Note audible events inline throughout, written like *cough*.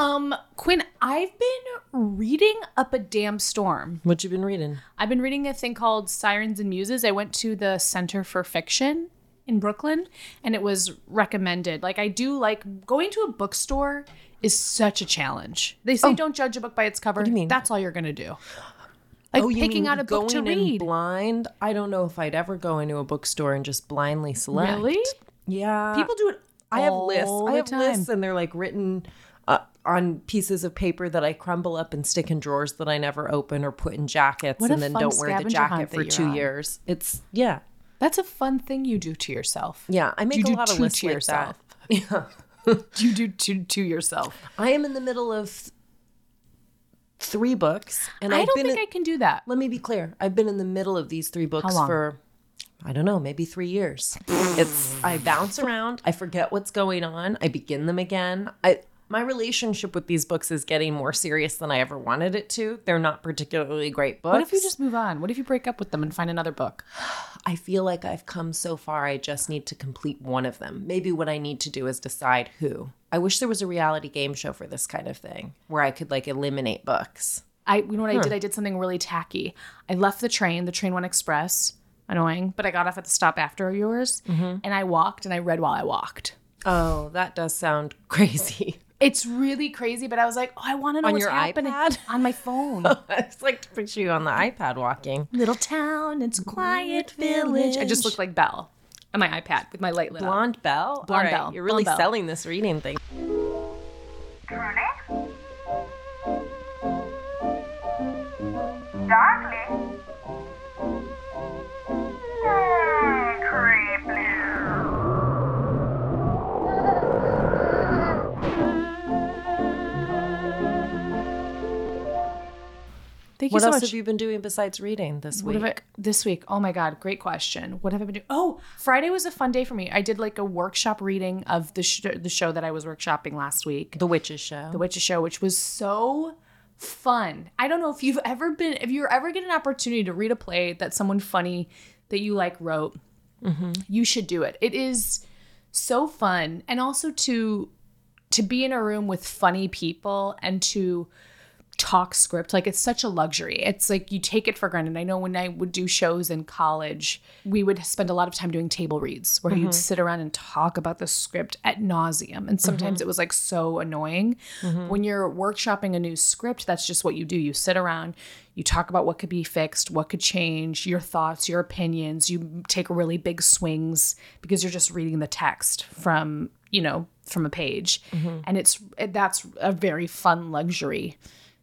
Um, Quinn, I've been reading Up a Damn Storm. What you been reading? I've been reading a thing called Sirens and Muses. I went to the Center for Fiction in Brooklyn and it was recommended. Like I do like going to a bookstore is such a challenge. They say don't judge a book by its cover. What do you mean? That's all you're going to do. Like you picking out a book to in read. blind. I don't know if I'd ever go into a bookstore and just blindly select. Really? Yeah. People do it I have lists. I have time. lists, and they're like written on pieces of paper that I crumble up and stick in drawers that I never open or put in jackets, and then don't wear the jacket for two on. years. It's yeah, That's a fun thing you do to yourself. yeah. I make you a lot of lists to like yourself? that. Yeah. *laughs* You do to to yourself. I am in the middle of three books, and I I've don't think in- I can do that. Let me be clear. I've been in the middle of these three books for I don't know, maybe 3 years. it's I bounce around, I forget what's going on, I begin them again. I my relationship with these books is getting more serious than I ever wanted it to. They're not particularly great books. What if you just move on? What if you break up with them and find another book? *sighs* I feel like I've come so far, I just need to complete one of them. Maybe what I need to do is decide who. I wish there was a reality game show for this kind of thing where I could like eliminate books. I you know what I did? I did something really tacky. I left the train. The train went express. Annoying, but I got off at the stop after yours, mm-hmm. and I walked and I read while I walked. Oh, that does sound *laughs* crazy. It's really crazy, but I was like, oh, I want to know On what's your happening iPad? *laughs* on my phone. *laughs* I just like to picture you on the iPad walking. Little town, it's a quiet village. I just look like Belle on my iPad with my light lit up. Blonde Belle? Blonde All right, Belle. You're really Blonde Belle. selling this reading thing. Truly? Thank you What so else much. have you been doing besides reading this What week? have I, this week? Oh my god, great question. What have I been doing? Oh, Friday was a fun day for me. I did like a workshop reading of the sh- the show that I was workshopping last week, the Witches Show. The Witches Show, which was so fun. I don't know if you've ever been, if you ever get an opportunity to read a play that someone funny that you like wrote, mm-hmm. you should do it. It is so fun, and also to to be in a room with funny people and to talk script like it's such a luxury. It's like you take it for granted. I know when i would do shows in college we would spend a lot of time doing table reads where you'd mm-hmm. sit around and talk about the script at nauseum and sometimes mm-hmm. it was like so annoying. Mm-hmm. When you're workshopping a new script that's just what you do. You sit around you talk about what could be fixed what could change your thoughts your opinions. You take really big swings because you're just reading the text from you know from a page. And it's that's a very fun luxury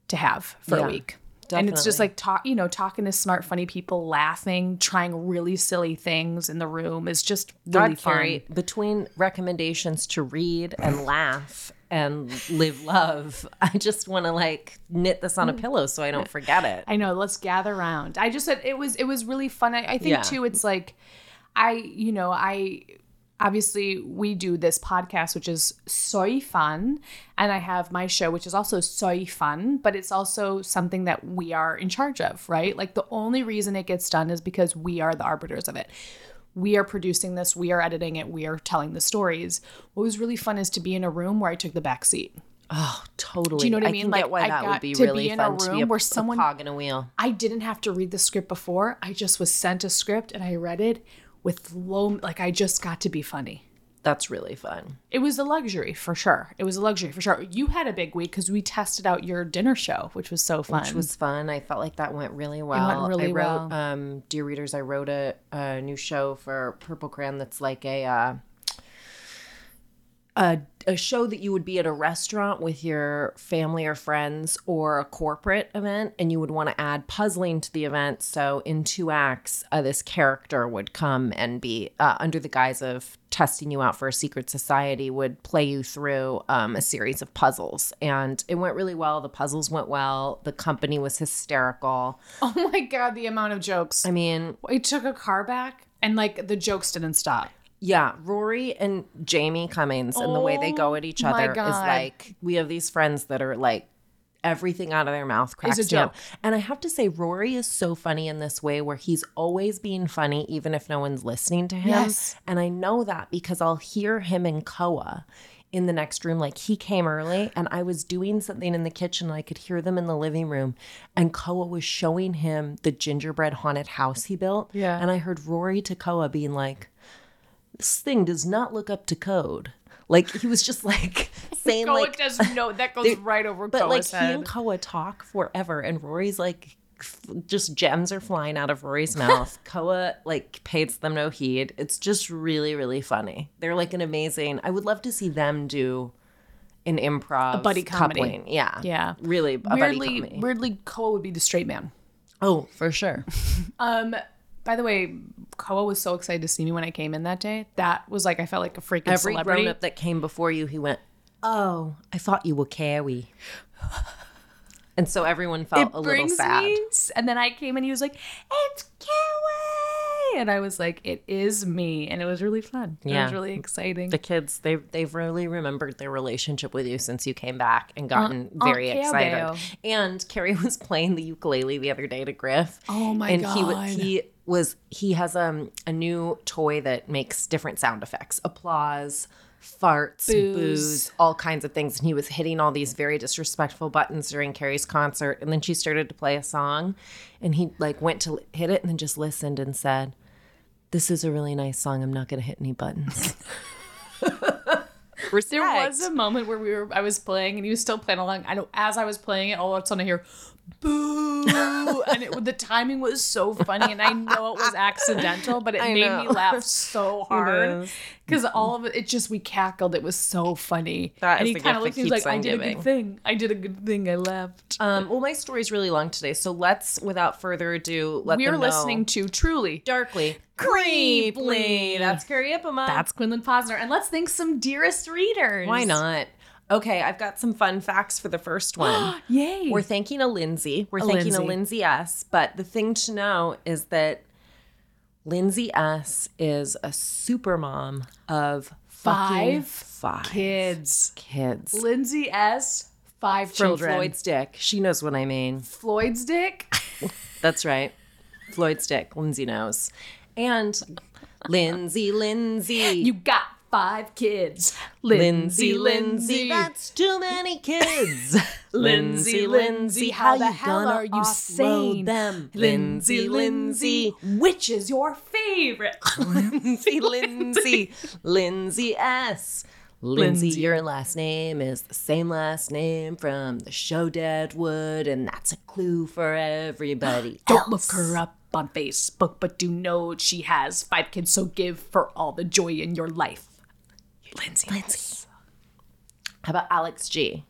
to have for Yeah, a week. And it's just like talk, you know, talking to smart, funny people, laughing, trying really silly things in the room is just really God, fun. Kerry, between recommendations to read and laugh and live love, I just want to like knit this on a mm. pillow so I don't forget it. I know. Let's gather around. I just said it was it was really fun. I, I think Yeah. too. It's like I you know I obviously we do this podcast which is soy fun and i have my show which is also soy fun but it's also something that we are in charge of right like the only reason it gets done is because we are the arbiters of it we are producing this we are editing it we are telling the stories what was really fun is to be in a room where i took the back seat Oh, totally. Do you know what I I mean? Like, why I that got would be to be really in a be room a, where a someone- cog in a wheel. I didn't have to read the script before. I just was sent a script and I read it with low, like I just got to be funny. That's really fun. It was a luxury for sure. It was a luxury for sure. You had a big week because we tested out your dinner show, which was so fun. Which was fun. I felt like that went really well. really I wrote, well. um, dear readers, I wrote a, a new show for Purple Crayon that's like a, uh, a a show that you would be at a restaurant with your family or friends or a corporate event, and you would want to add puzzling to the event. So in two acts, uh, this character would come and be uh, under the guise of testing you out for a secret society would play you through um, a series of puzzles and it went really well the puzzles went well the company was hysterical oh my God, the amount of jokes. i mean I took a car back and like the jokes didn't stop. Yeah, Rory and Jamie Cummings and the way they go at each Oh my other is God. like we have these friends that are like everything out of their mouth cracks me up. And I have to say Rory is so funny in this way where he's always being funny even if no one's listening to him. Yes. And I know that because I'll hear him in Koa in the next room. Like he came early and I was doing something in the kitchen. And I could hear them in the living room. And Koa was showing him the gingerbread haunted house he built. Yeah. And I heard Rory to Koa being like, this thing does not look up to code. Like he was just like *laughs* saying Koa like doesn't know that *laughs* goes right over but like Koa's he head. and Koa talk forever, and Rory's like, f- just gems are flying out of Rory's *laughs* mouth. Koa like pays them no heed. It's just really, really funny. They're like an amazing. I would love to see them do an improv a buddy comedy. coupling. Yeah, Yeah. really a buddy weirdly, comedy. weirdly, Koa would be the straight man. Oh, for sure. Um, by the way, Koa was so excited to see me when I came in that day. That was like I felt like a freaking Every celebrity. grown up that came before you, he went, "Oh, I thought you were Kerry," *laughs* and so everyone felt it a little sad. me, and then I came and he was like, "It's Koa," and I was like, "It is me," and it was really fun. Yeah. It was really exciting. the kids they've they've really remembered their relationship with you since you came back and gotten Aunt very excited. And Kerry *laughs* was playing the ukulele the other day to Griff. Oh my and he wa- God. he was he has um a new toy that makes different sound effects, applause, farts, Boos. booze, all kinds of things. And he was hitting all these very disrespectful buttons during Kerry's concert. And then she started to play a song, and he like went to hit it and then just listened and said. This is a really nice song. I'm not going to hit any buttons. *laughs* There was a moment where we were I was playing and he was still playing along. I know as I was playing it, all of a sudden I hear boo and it the timing was so funny and I know it was accidental, but it I made know. me laugh so *laughs* hard. Because all of it it just we cackled. It was so funny. That and he kind of looked at that me he was like, I did a good thing. I did a good thing. I laughed. Um, well, my story's really long today, so let's, without further ado, let We're know. listening to Truly. darkly, Creeply. That's Kerry Ipama. That's Quinlan Posner. And let's thank some dearest readers. why not. Okay, I've got some fun facts for the first one. *gasps* Yay. We're thanking a Lindsay. We're A thanking a Lindsay. Lindsay S. But the thing to know is that Lindsay S. is a super mom of Five five kids. kids. Lindsay S. Five From children. Floyd's dick. She knows what I mean. Floyd's dick. *laughs* That's right. Floyd's dick. Lindsay knows. And Lindsay, Lindsay. You got five kids. Lindsay, Lindsay, that's too many kids. *laughs* Lindsay, Lindsay, how the hell are you sane? them? Lindsay, Lindsay, which is your favorite? *laughs* Lindsay, *laughs* Lindsay, Lindsay S. Lindsay, your last name is the same last name from the show Deadwood, and that's a clue for everybody. *gasps* Don't look her up on Facebook, but do know she has five kids, so give for all the joy in your life. Lindsay. Lindsay. How about Alex G?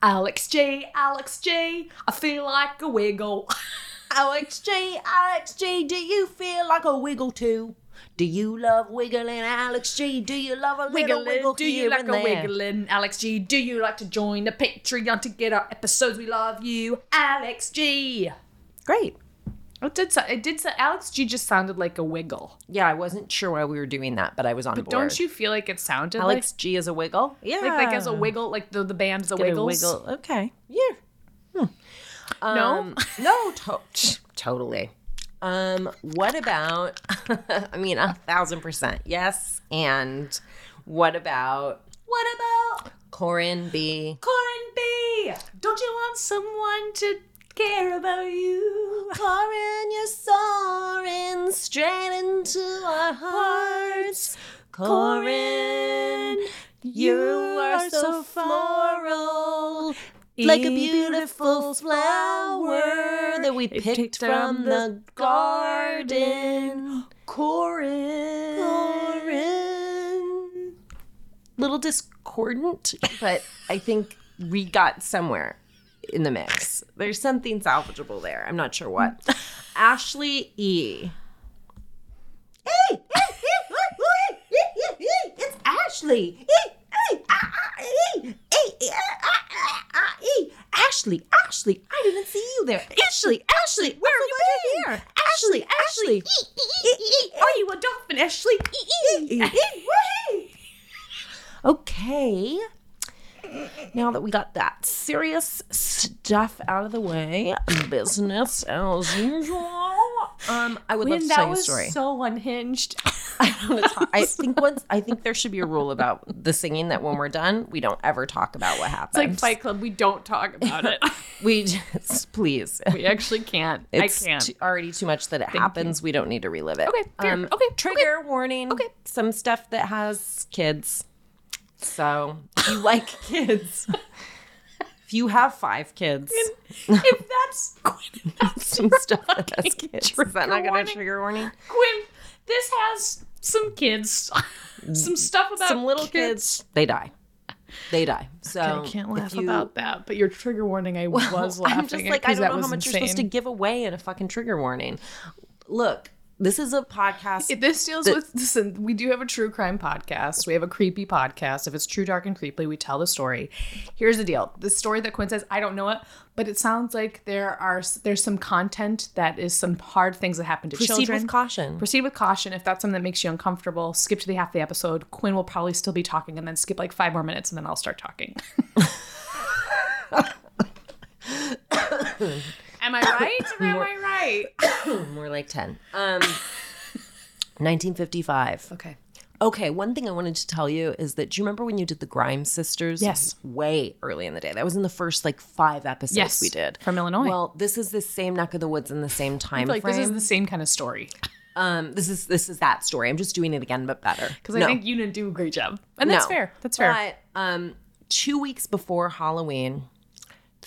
Alex G, Alex G, I feel like a wiggle. *laughs* Alex G, Alex G, do you feel like a wiggle too? Do you love wiggling, Alex G? Do you love a little Wiggling, wiggle do you here like and a there? wiggling? Alex G, do you like to join the Patreon to get our episodes? We love you, Alex G. Great. It did. so- It did. so- Alex G just sounded like a wiggle. Yeah, I wasn't sure why we were doing that, but I was on board. Don't you feel like it sounded Alex G is a wiggle? Yeah. like like like as a wiggle, like the the band's the Get a Wiggles? wiggle. Okay. Yeah. No, Um, no, to- totally. Um, what about? *laughs* I mean, a thousand percent yes. And what about what about Corin B? Corin B? Don't you want someone to care about you? Corin, you're soaring straight into our hearts. Corin, you are so floral. Like a beautiful flower that we picked from the garden. Corin. Corin. Little discordant, but I think we got somewhere in the mix. There's something salvageable there. I'm not sure what. Ashley E. Hey, it's Ashley. Ashley, Ashley, I didn't see you there. Ashley, Ashley, where are you here? Ashley, Ashley. Are you a dolphin, Ashley? Okay. Now that we got that serious stuff out of the way, business as usual. Um, I would When love to that tell you a was story. so unhinged. *laughs* I I think once I think there should be a rule about the singing that when we're done, we don't ever talk about what happened. It's like Fight Club. We don't talk about it. *laughs* we just please. we actually can't. It's I can't. too- already too much that it happens. We don't need to relive it. Okay. Um, Okay, Trigger warning. Okay. Some stuff that has kids. So if you like *laughs* kids, *laughs* if you have five kids, if that's *laughs* Quinn, some stuff that has kids. Is that not going to trigger warning? Quinn, this has some kids, mm. some stuff about Some little kids, they die. They die. So I can't laugh you- about that, but your trigger warning, I was laughing. I'm just like, I don't know how much you're supposed to give away in a fucking trigger warning. Look, this is a podcast. If this deals with listen, we do have a true crime podcast. We have a creepy podcast. If it's true, dark, and creepy, we tell the story. Here's the deal: the story that Quinn says, I don't know it, but it sounds like there are there's some content that is some hard things that happen to Proceed children. Proceed with caution. Proceed with caution. If that's something that makes you uncomfortable, skip to the half of the episode. Quinn will probably still be talking, and then skip like five more minutes, and then I'll start talking. Am I right? Am I right? *coughs* More like 10. Um 1955. Okay. Okay, one thing I wanted to tell you is that do you remember when you did the Grimes sisters? Yes. Way early in the day. That was in the first like five episodes Yes, we did. from Illinois. Well, this is the same neck of the woods in the same time I feel like frame. this is the same kind of story um this is this is that story. I'm just doing it again but better. because I No. think you didn't do a great job, and that's No. fair. That's fair. But um, two weeks before Halloween,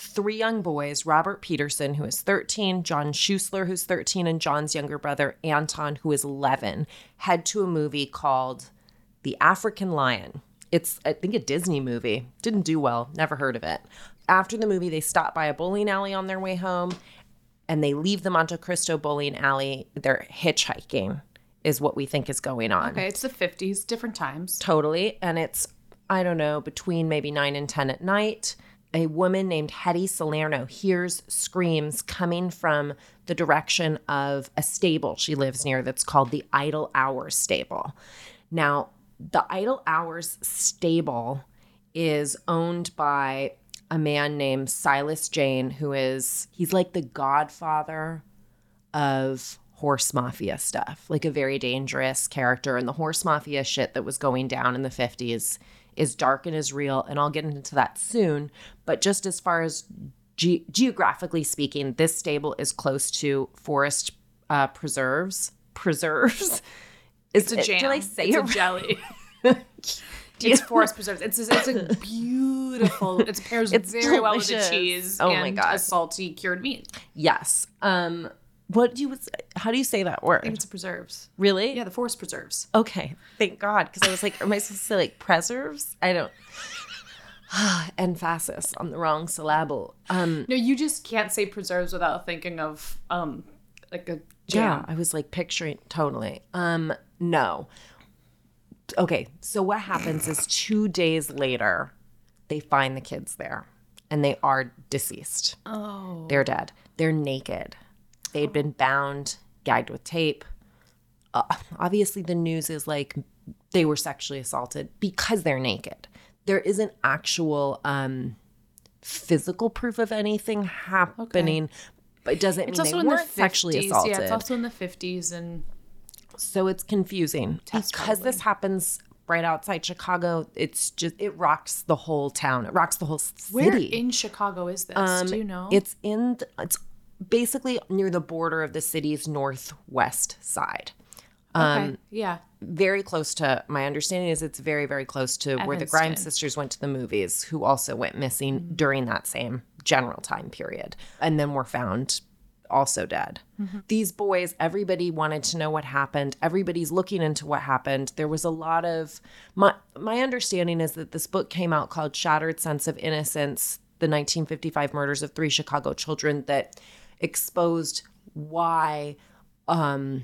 three young boys, Robert Peterson, who is 13, John Schuessler, who's 13, and John's younger brother, Anton, who is 11, head to a movie called The African Lion. It's, I think, a Disney movie. Didn't do well. Never heard of it. After the movie, they stop by a bowling alley on their way home and they leave the Monte Cristo bowling alley. They're hitchhiking, is what we think is going on okay, it's the fifties, different times. totally. And it's, I don't know, between maybe nine and 10 at night. A woman named Hetty Salerno hears screams coming from the direction of a stable she lives near that's called the Idle Hours Stable. Now, the Idle Hours Stable is owned by a man named Silas Jayne, who is, he's like the godfather of horse mafia stuff, like a very dangerous character. And the horse mafia shit that was going down in the 50s is dark and is real. And I'll get into that soon. But just as far as ge- geographically speaking, this stable is close to forest uh, preserves. Preserves? *laughs* Is It's a jam. Did I say it's it right? jelly. *laughs* it's forest preserves. It's a, it's a beautiful. It pairs It's very well with the cheese Oh and my God. a salty cured meat. Yes. Um, what do you? How do you say that word? It's preserves. really? Yeah, the forest preserves. Okay, thank God. Because I was like, am I supposed to say like preserves? I don't. *sighs* Emphasis on the wrong syllable. Um, No, you just can't say preserves without thinking of um like a yeah. I was like picturing totally. Um, no. Okay, so what happens is two days later, they find the kids there, and they are deceased. Oh. They're dead. They're naked. They'd been bound, gagged with tape. Uh, obviously, the news is like they were sexually assaulted because they're naked. There isn't actual um, physical proof of anything happening, but it doesn't It's mean also they in weren't sexually 50s. assaulted. Yeah, it's also in the fifties and so it's confusing because this happens right outside Chicago. It's just it rocks the whole town. It rocks the whole city. where in Chicago is this? Do you know? It's in th- it's basically near the border of the city's northwest side. okay. Um, yeah. Very close to my understanding is it's very very close to where the Grimes sisters went to the movies, who also went missing mm-hmm. during that same general time period, and then were found also dead. Mm-hmm. These boys, everybody wanted to know what happened. Everybody's looking into what happened. There was a lot of my my understanding is that this book came out called Shattered Sense of Innocence: The 1955 Murders of Three Chicago Children that exposed why um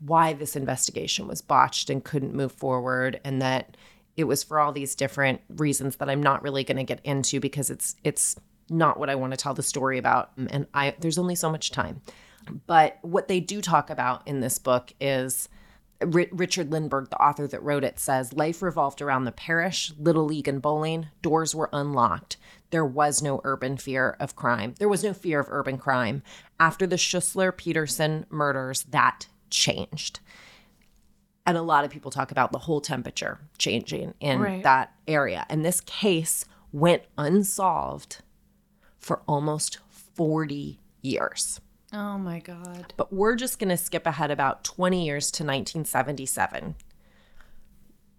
why this investigation was botched and couldn't move forward and that it was for all these different reasons that I'm not really going to get into because it's it's not what I want to tell the story about and I there's only so much time. But what they do talk about in this book is Richard Lindberg, the author that wrote it, says life revolved around the parish, Little League, and bowling. Doors were unlocked. There was no urban fear of crime. There was no fear of urban crime. After the Schuessler Peterson murders, that changed. And a lot of people talk about the whole temperature changing in Right. that area. And this case went unsolved for almost 40 years. Oh my god. But we're just going to skip ahead about 20 years to 1977.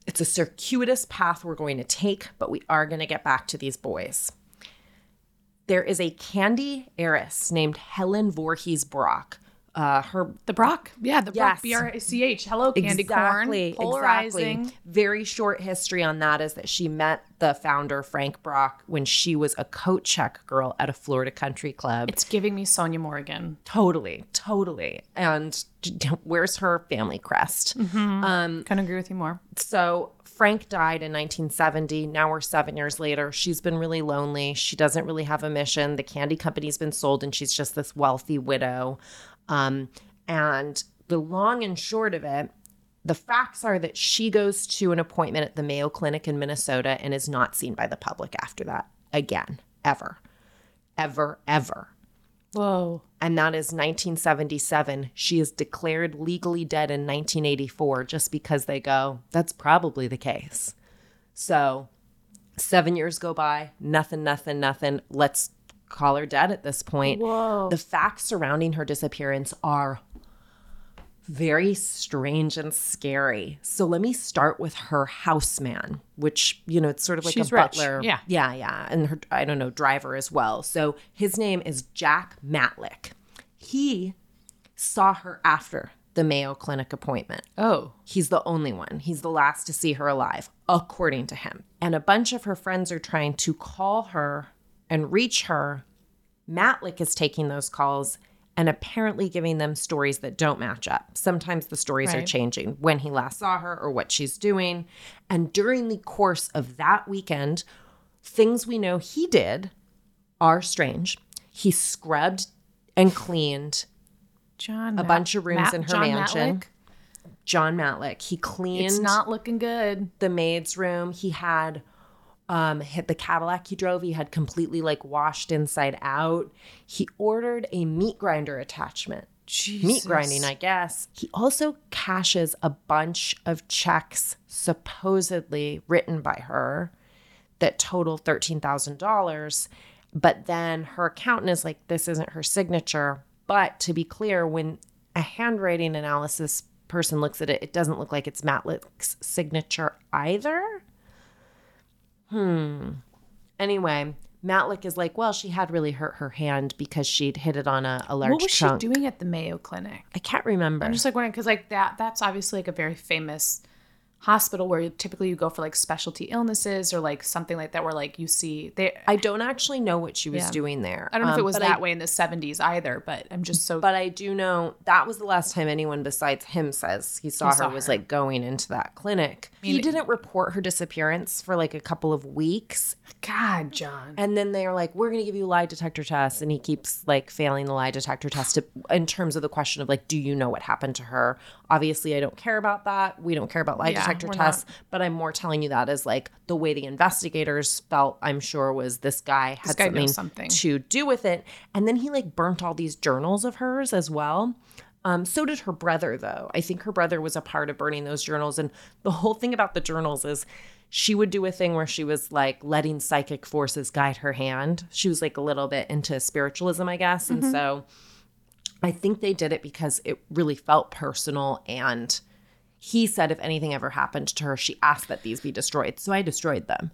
It's a circuitous path we're going to take, but we are going to get back to these boys. There is a candy heiress named Helen Vorhees Brach. Uh, her The Brach. Yeah, the Brach. Yes. B R A C H. Hello, candy exactly, corn. Polarizing. Exactly. Very short history on that is that she met the founder Frank Brach when she was a coat check girl at a Florida country club. It's giving me Sonja Morgan. Totally, totally. And *laughs* where's her family crest? Couldn't agree with you more. So Frank died in 1970. Now we're seven years later. She's been really lonely. She doesn't really have a mission. The candy company's been sold, and she's just this wealthy widow. Um, and the long and short of it, the facts are that she goes to an appointment at the Mayo Clinic in Minnesota and is not seen by the public after that again, ever, ever, ever Whoa. and that is 1977. She is declared legally dead in 1984 just because they go, that's probably the case. So, seven years go by, nothing, nothing, nothing. Let's call her dead at this point. Whoa. The facts surrounding her disappearance are very strange and scary. So let me start with her houseman, which, you know, it's sort of like She's a rich. butler. Yeah. Yeah, yeah. And her, I don't know, driver as well. So his name is Jack Matlick. He saw her after the Mayo Clinic appointment. Oh. He's the only one. He's the last to see her alive, according to him. And a bunch of her friends are trying to call her and reach her. Matlick is taking those calls and apparently giving them stories that don't match up. Sometimes the stories are changing when he last saw her or what she's doing. And during the course of that weekend, things we know he did are strange. He scrubbed and cleaned John. a bunch of rooms in her John mansion. Matlick? John Matlick. He cleaned It's not looking good. the maid's room. He had um hit the Cadillac he drove. He had completely like washed inside out. He ordered a meat grinder attachment. Meat grinding, I guess. He also cashes a bunch of checks supposedly written by her that total $13,000. But then her accountant is like, this isn't her signature. But to be clear, when a handwriting analysis person looks at it, it doesn't look like it's Matlick's signature either. Hmm. Anyway, Matlick is like, well, she had really hurt her hand because she'd hit it on a, a large What was chunk. she doing at the Mayo Clinic? I can't remember. I'm just like wondering because like that that's obviously like a very famous hospital where typically you go for like specialty illnesses or like something like that where like you see they I don't actually know what she was Yeah. doing there. I don't know if Um, it was that I, way in the 70s either, but I'm just so But I do know that was the last time anyone besides him says he saw, saw her was her. like going into that clinic. he mean- didn't report her disappearance for like a couple of weeks. God, John. And then they are like, we're going to give you lie detector tests. And he keeps like failing the lie detector test to, in terms of the question of like, do you know what happened to her? Obviously, I don't care about that. We don't care about lie Yeah, detector tests. But I'm more telling you that as like the way the investigators felt, I'm sure, was this guy had guy something, something. to do with it. And then he like burnt all these journals of hers as well. Um, so did her brother, though. I think her brother was a part of burning those journals. And the whole thing about the journals is she would do a thing where she was like letting psychic forces guide her hand. She was like a little bit into spiritualism, I guess. And mm-hmm. so I think they did it because it really felt personal. And he said if anything ever happened to her, she asked that these be destroyed. So I destroyed them.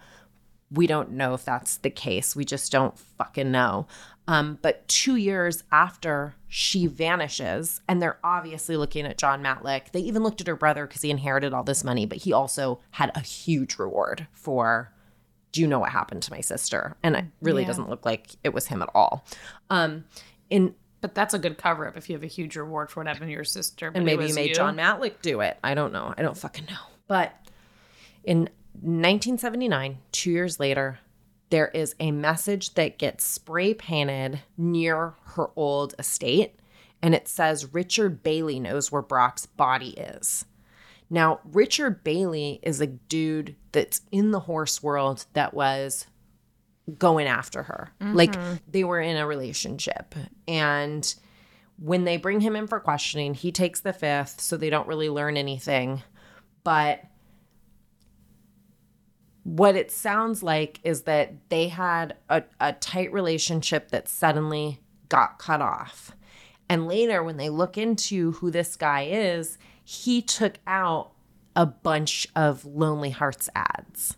We don't know if that's the case. We just don't fucking know. Um, but two years after she vanishes, and they're obviously looking at John Matlick. They even looked at her brother because he inherited all this money, but he also had a huge reward for. Do you know what happened to my sister? And it really Yeah. doesn't look like it was him at all. Um, in But that's a good cover up if you have a huge reward for what happened to your sister. and maybe you made John Matlick do it. I don't know. I don't fucking know. But in 1979, two years later, there is a message that gets spray painted near her old estate. And it says, Richard Bailey knows where Brach's body is. Now, Richard Bailey is a dude that's in the horse world that was going after her. Mm-hmm. Like they were in a relationship. And when they bring him in for questioning, he takes the fifth, so they don't really learn anything. But what it sounds like is that they had a, a tight relationship that suddenly got cut off. And later, when they look into who this guy is, he took out a bunch of Lonely Hearts ads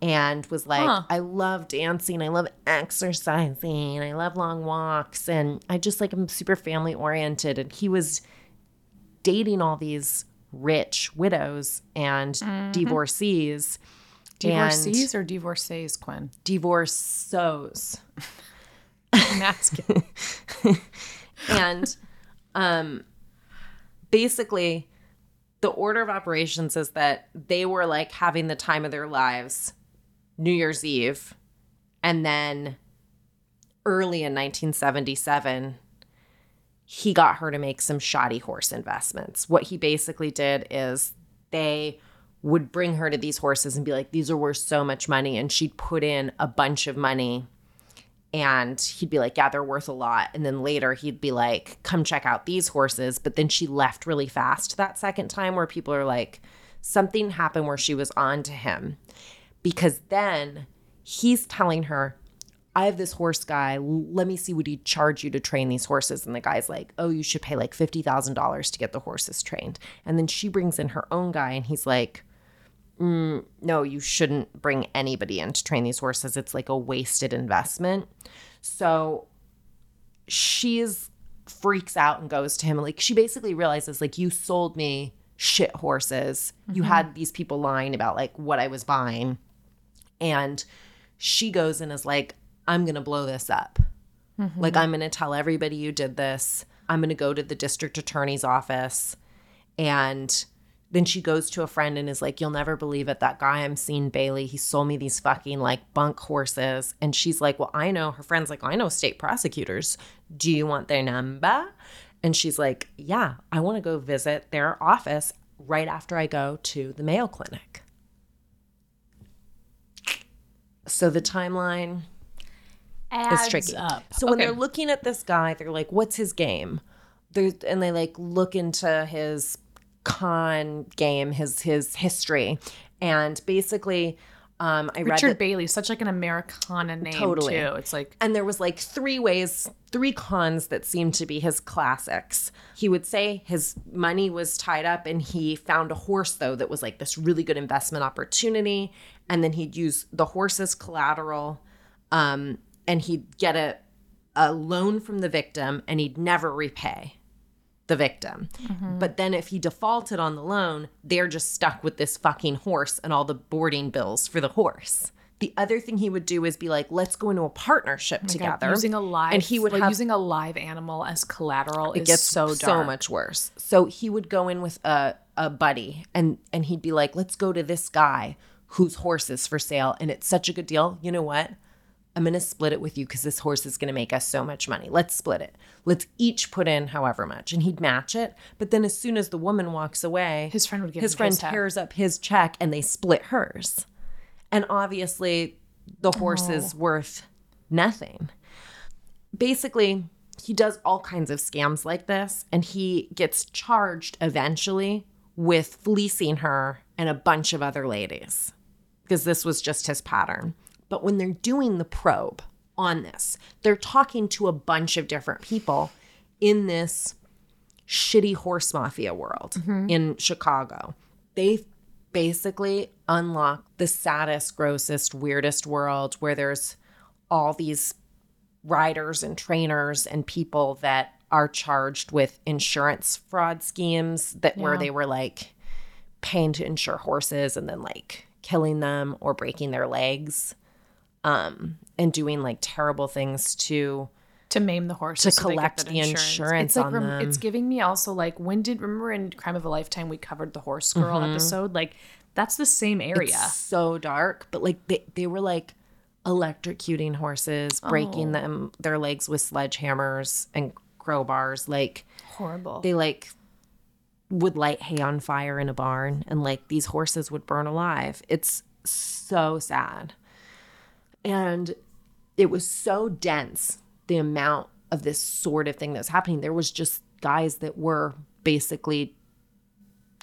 and was like, Huh. I love dancing, I love exercising, I love long walks, and I just like I'm super family oriented. And he was dating all these rich widows and mm-hmm. divorcees. Divorcees or divorcees, Quinn? Divorcees. *laughs* I'm *laughs* and um basically the order of operations is that they were like having the time of their lives New Year's Eve and then early in 1977 he got her to make some shoddy horse investments. What he basically did is they would bring her to these horses and be like these are worth so much money and she'd put in a bunch of money and he'd be like, Yeah, they're worth a lot. And then later he'd be like, Come check out these horses. But then she left really fast that second time, where people are like, Something happened where she was on to him. Because then he's telling her, I have this horse guy. Let me see what he'd charge you to train these horses. And the guy's like, Oh, you should pay like $50,000 to get the horses trained. And then she brings in her own guy and he's like, Mm, no, you shouldn't bring anybody in to train these horses. It's like a wasted investment. So she's freaks out and goes to him. Like she basically realizes, like, you sold me shit horses. You had mm-hmm. these people lying about like what I was buying. And she goes and is like, I'm gonna blow this up. Mm-hmm. Like, I'm gonna tell everybody you did this. I'm gonna go to the district attorney's office. And then she goes to a friend and is like, You'll never believe it. That guy I'm seeing, Bailey, he sold me these fucking like bunk horses. And she's like, Well, I know. Her friend's like, I know state prosecutors. Do you want their number? And she's like, Yeah, I want to go visit their office right after I go to the Mayo Clinic. So the timeline Adds tricky. up. so when they're looking at this guy, they're like, "What's his game?" They're, and they like look into his con game, his his history, and basically, um, I read Richard that, Bailey, such like an Americana name Totally. too. It's like and there was like three ways, three cons that seemed to be his classics. He would say his money was tied up, and he found a horse though that was like this really good investment opportunity, and then he'd use the horse as collateral, um, and he'd get a a loan from the victim, and he'd never repay the victim. Mm-hmm. But then if he defaulted on the loan, they're just stuck with this fucking horse and all the boarding bills for the horse. The other thing he would do is be like, let's go into a partnership oh together. using a live and he would like have using a live animal as collateral it is gets so dark. so much worse. So he would go in with a a buddy and and he'd be like, "Let's go to this guy whose horse is for sale and it's such a good deal. You know what? I'm going to split it with you cuz this horse is going to make us so much money. Let's split it. Let's each put in however much." And he'd match it, but then as soon as the woman walks away, His friend would give his friend his tears up his check and they split hers. And obviously the horse Oh. is worth nothing basically he does all kinds of scams like this and he gets charged eventually with fleecing her and a bunch of other ladies because this was just his pattern but when they're doing the probe on this they're talking to a bunch of different people in this shitty horse mafia world mm-hmm. in Chicago. They basically unlock the saddest, grossest, weirdest world where there's all these riders and trainers and people that are charged with insurance fraud schemes that where they were like paying to insure horses and then like killing them or breaking their legs um and doing like terrible things to to maim the horse To collect the insurance It's like on rem- them. it's giving me also like when did remember in Crime of a Lifetime we covered the horse girl episode like that's the same area. It's so dark, but like they, they were like electrocuting horses, breaking them their legs with sledgehammers and crowbars. Like Horrible. they like would light hay on fire in a barn and like these horses would burn alive. It's so sad. And it was so dense, the amount of this sort of thing that was happening. There was just guys that were basically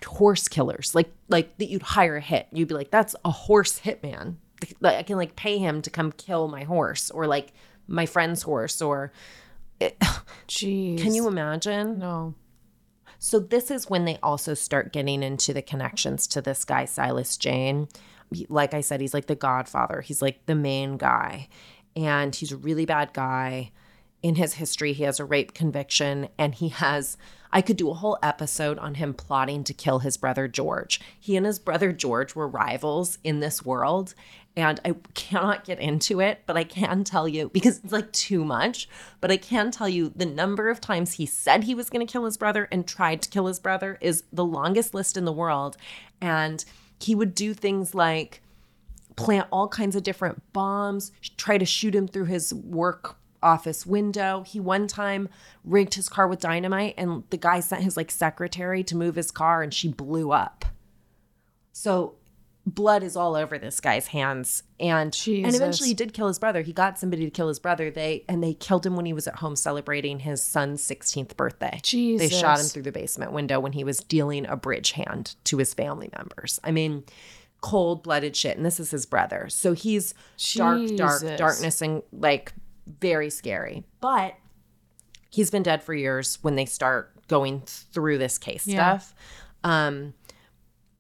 horse killers, like like that you'd hire a hit. You'd be like, that's a horse hitman. Like I can like pay him to come kill my horse or like my friend's horse or *laughs* Jeez. can you imagine? No. So this is when they also start getting into the connections to this guy Silas Jayne. Like I said, he's like the godfather. He's like the main guy. And he's a really bad guy. In his history, he has a rape conviction and he has I could do a whole episode on him plotting to kill his brother George. He and his brother George were rivals in this world. And I cannot get into it, but I can tell you because it's like too much. But I can tell you the number of times he said he was going to kill his brother and tried to kill his brother is the longest list in the world. And he would do things like plant all kinds of different bombs, try to shoot him through his work office window. He one time rigged his car with dynamite and the guy sent his like secretary to move his car and she blew up. So blood is all over this guy's hands and and eventually he did kill his brother. He got somebody to kill his brother. They and they killed him when he was at home celebrating his son's 16th birthday. They shot him through the basement window when he was dealing a bridge hand to his family members. I mean, cold blooded shit. And this is his brother. So he's dark, dark, darkness and like very scary. But he's been dead for years when they start going through this case Yeah. stuff. Um,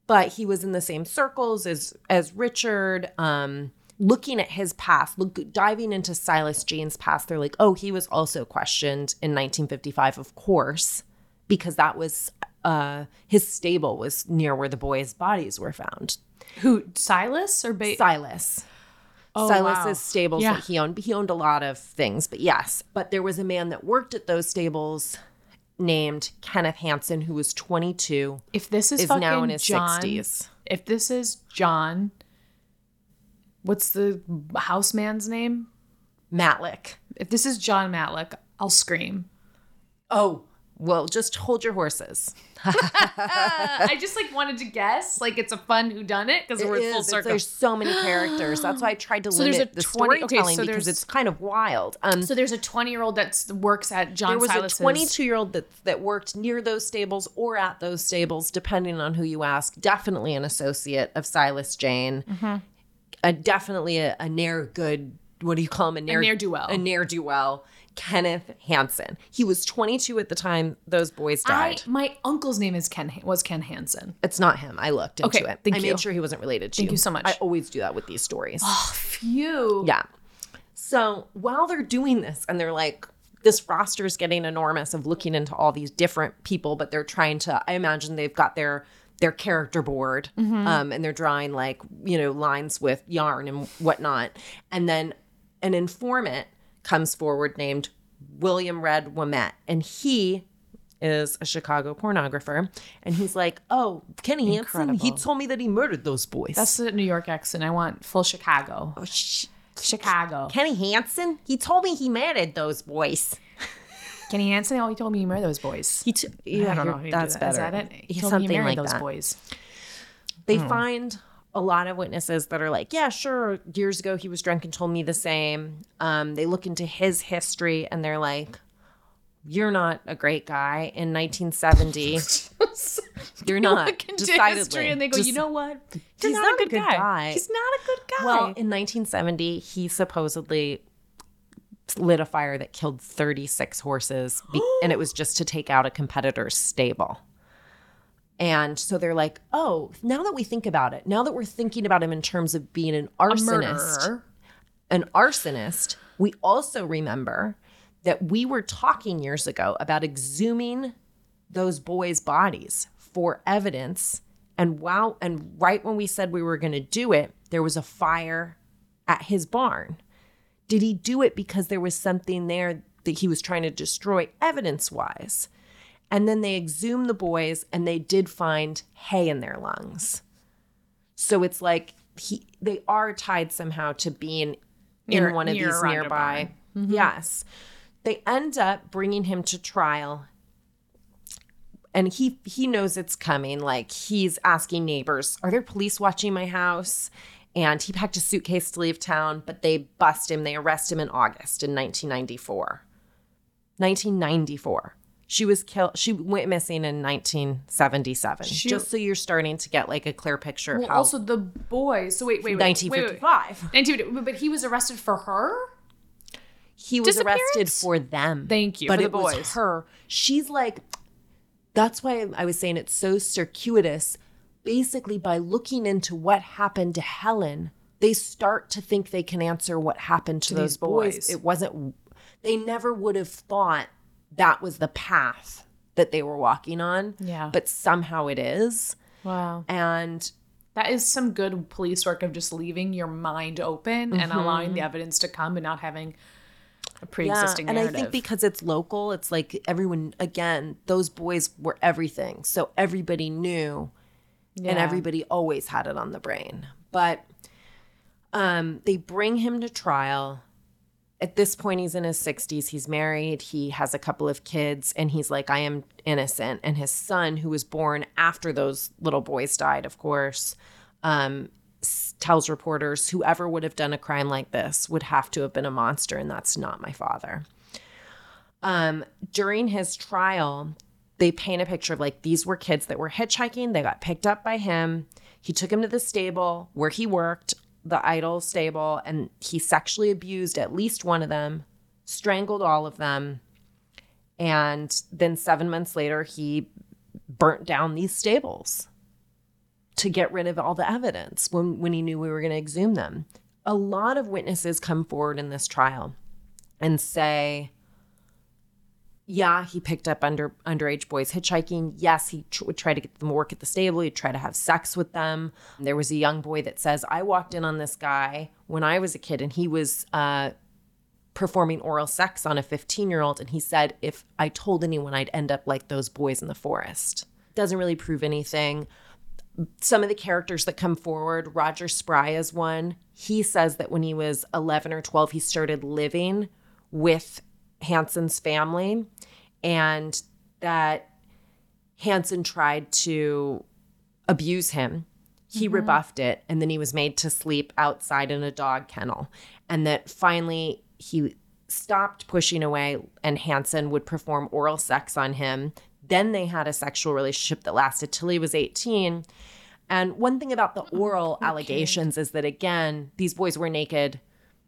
but he was in the same circles as as Richard. Um, looking at his past, look, diving into Silas Jayne's past, they're like, oh, he was also questioned in 1955, of course, because that was uh, his stable was near where the boys' bodies were found. Who? Silas or ba- Silas. Oh, Silas's wow. stables Yeah. that he owned. He owned a lot of things, but yes. But there was a man that worked at those stables named Kenneth Hansen, who was 22, If this is, is fucking now in his John, 60s. If this is John, what's the houseman's name? Matlick. If this is John Matlick, I'll scream. Oh, well, just hold your horses. *laughs* I just like wanted to guess. Like it's a fun who done it because we're full is. It's- circle. There's so many characters. That's why I tried to *gasps* So limit the 20 okay, storytelling so because it's kind of wild. Um, so there's a 20 year old that works at John there was Silas's. a 22 year old that that worked near those stables or at those stables, depending on who you ask. Definitely an associate of Silas Jayne. Mm-hmm. A, definitely a, a ne'er good. What do you call him? A ne'er ne'er-do-well. A ne'er do well. Kenneth Hansen. He was 22 at the time those boys I, died. my uncle's name is Ken was Ken Hansen. it's not him. I looked into Okay, it. thank I you. made sure he wasn't related to you. Thank you so much. I always do that with these stories. Oh, phew. Yeah. So while they're doing this and they're like, this roster is getting enormous of looking into all these different people, but they're trying to, I imagine they've got their their character board um, and they're drawing like, you know, lines with yarn and whatnot. And then an informant comes forward named William Red Wemette. And he is a Chicago pornographer. And he's like, oh, Kenny Hansen, he told me that he murdered those boys. That's the New York accent. I want full Chicago. Oh, sh- Chicago. Kenny Hansen? He told me he murdered those boys. Kenny Hansen. Oh, he told me you married those boys. He t- yeah, I don't know. you do That's that. better. Is that it? He Yeah, told me you something married like those that. boys. They hmm. find a lot of witnesses that are like, yeah, sure. Years ago, he was drunk and told me the same. Um, they look into his history and they're like, you're not a great guy. In 1970, *laughs* you're not. Look into decidedly. history and they go, Just- you know what? He's He's not, not a good, guy. He's not a good guy. Well, in 1970, he supposedly lit a fire that killed 36 horses, be- and it was just to take out a competitor's stable. And so they're like, oh, now that we think about it, now that we're thinking about him in terms of being an arsonist, an arsonist, we also remember that we were talking years ago about exhuming those boys' bodies for evidence. And wow, and right when we said we were going to do it, there was a fire at his barn. Did he do it because there was something there that he was trying to destroy evidence wise? And then they exhumed the boys and they did find hay in their lungs. So it's like he they are tied somehow to being Near- in one of near these nearby. Mm-hmm. Yes. They end up bringing him to trial and he he knows it's coming. Like he's asking neighbors, "Are there police watching my house?" And he packed a suitcase to leave town, but they bust him. They arrest him in August in 1994. 1994. She was killed. She went missing in 1977. She- just so you're starting to get like a clear picture of Well, how also the boys. So wait, wait, wait, wait, wait, wait. 1955. but he was arrested for her. He was arrested for them. Thank you, But it was her. She's like, that's why I was saying it's so circuitous. Basically, by looking into what happened to Helen, they start to think they can answer what happened to, those these boys. boys. It wasn't, they never would have thought that was the path that they were walking on. Yeah. But somehow it is. Wow. And That is some good police work of just leaving your mind open and allowing the evidence to come and not having a pre-existing and narrative. I think because it's local, it's like everyone again, those boys were everything. So everybody knew and everybody always had it on the brain. But um they bring him to trial. At this point he's in his 60s, he's married, he has a couple of kids and he's like I am innocent and his son who was born after those little boys died, of course, um tells reporters whoever would have done a crime like this would have to have been a monster and that's not my father. Um during his trial, they paint a picture of like these were kids that were hitchhiking, they got picked up by him. He took him to the stable where he worked, the idol stable, and he sexually abused at least one of them, strangled all of them. And then 7 months later he burnt down these stables to get rid of all the evidence when, when he knew we were going to exhume them. A lot of witnesses come forward in this trial and say, yeah, he picked up under underage boys hitchhiking. Yes, he tr- would try to get them work at the stable. He'd try to have sex with them. There was a young boy that says, I walked in on this guy when I was a kid and he was uh, performing oral sex on a 15 year old. And he said, if I told anyone, I'd end up like those boys in the forest. Doesn't really prove anything some of the characters that come forward, Roger Spry is one. He says that when he was 11 or 12, he started living with Hansen's family and that Hansen tried to abuse him. He mm-hmm. rebuffed it and then he was made to sleep outside in a dog kennel. And that finally he stopped pushing away and Hansen would perform oral sex on him. Then they had a sexual relationship that lasted till he was 18. And one thing about the oh, oral allegations is that, again, these boys were naked.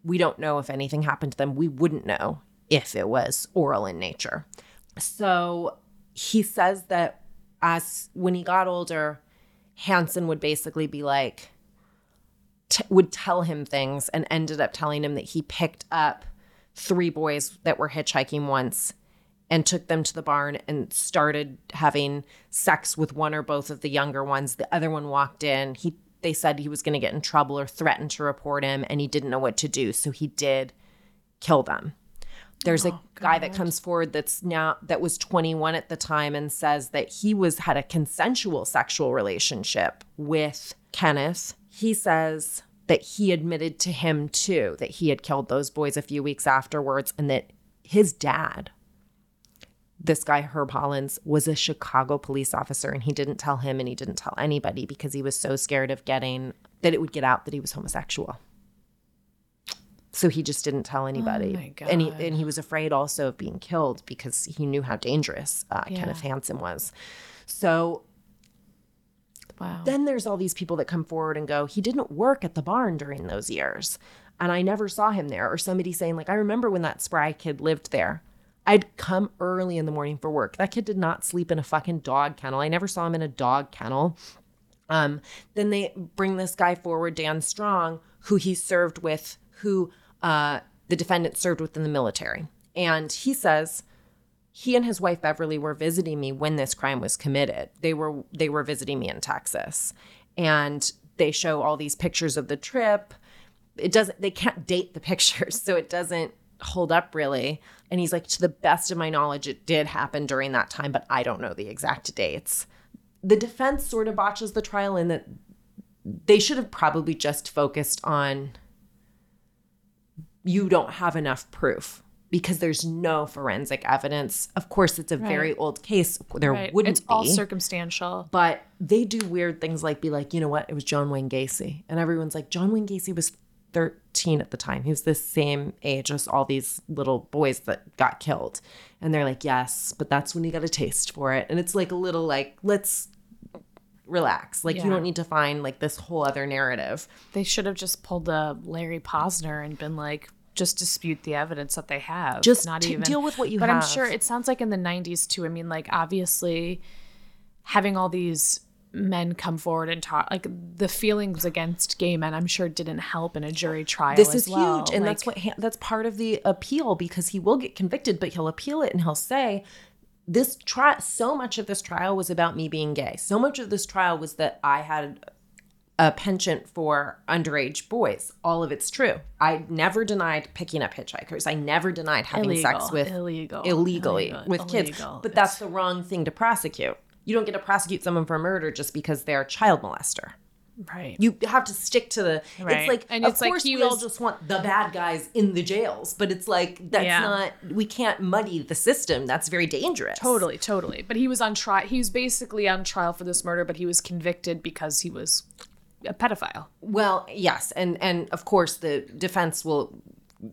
We don't know if anything happened to them. We wouldn't know if it was oral in nature. So he says that as when he got older, Hansen would basically be like, t- would tell him things and ended up telling him that he picked up three boys that were hitchhiking once and took them to the barn and started having sex with one or both of the younger ones. The other one walked in. He they said he was going to get in trouble or threatened to report him and he didn't know what to do, so he did kill them. There's a oh, guy that comes forward that's now that was 21 at the time and says that he was had a consensual sexual relationship with Kenneth. He says that he admitted to him too that he had killed those boys a few weeks afterwards and that his dad this guy Herb Hollins was a Chicago police officer and he didn't tell him and he didn't tell anybody because he was so scared of getting that it would get out that he was homosexual. So he just didn't tell anybody. my And he and he was afraid also of being killed because he knew how dangerous uh, Kenneth Hansen was. So wow. then there's all these people that come forward and go, he didn't work at the barn during those years. And I never saw him there. Or somebody saying, like, I remember when that spry kid lived there. I'd come early in the morning for work. That kid did not sleep in a fucking dog kennel. I never saw him in a dog kennel. Um, then they bring this guy forward, Dan Strong, who he served with, who uh, the defendant served with in the military. And he says, he and his wife Beverly were visiting me when this crime was committed. They were they were visiting me in Texas. And they show all these pictures of the trip. It doesn't they can't date the *laughs* pictures, so it doesn't hold up really. And he's like to the best of my knowledge it did happen during that time, but I don't know the exact dates. The defense sort of botches the trial in that they should have probably just focused on you don't have enough proof because there's no forensic evidence. Of course, it's a very old case. There Right. wouldn't it's all circumstantial. but they do weird things like be like, you know what? It was John Wayne Gacy. And everyone's like, John Wayne Gacy was 13 at the time. He was the same age as all these little boys that got killed. And they're like, yes, but that's when you got a taste for it. And it's like a little like, let's relax. Like, Yeah. you don't need to find like this whole other narrative. They should have just pulled a Larry Posner and been like, just dispute the evidence that they have. Just not even deal with what you but I'm sure it sounds like in the 90s too. I mean, like obviously having all these men come forward and talk like the feelings against gay men i'm sure didn't help in a jury trial this is well. huge and that's Like, what ha- that's part of the appeal because he will get convicted but he'll appeal it and he'll say this trial so much of this trial was about me being gay so much of this trial was that i had a penchant for underage boys. All of it's true. I never denied picking up hitchhikers. I never denied having sex with illegal, illegally illegal, with kids. But that's the wrong thing to prosecute. You don't get to prosecute someone for murder just because they're a child molester. Right. You have to stick to the Right. it's like And of it's course he we all just want the bad guys in the jails but it's like that's Yeah. not we can't muddy the system. That's very dangerous. Totally totally. But he was on trial he was basically on trial for this murder but he was convicted because he was a pedophile. Well yes and and of course the defense will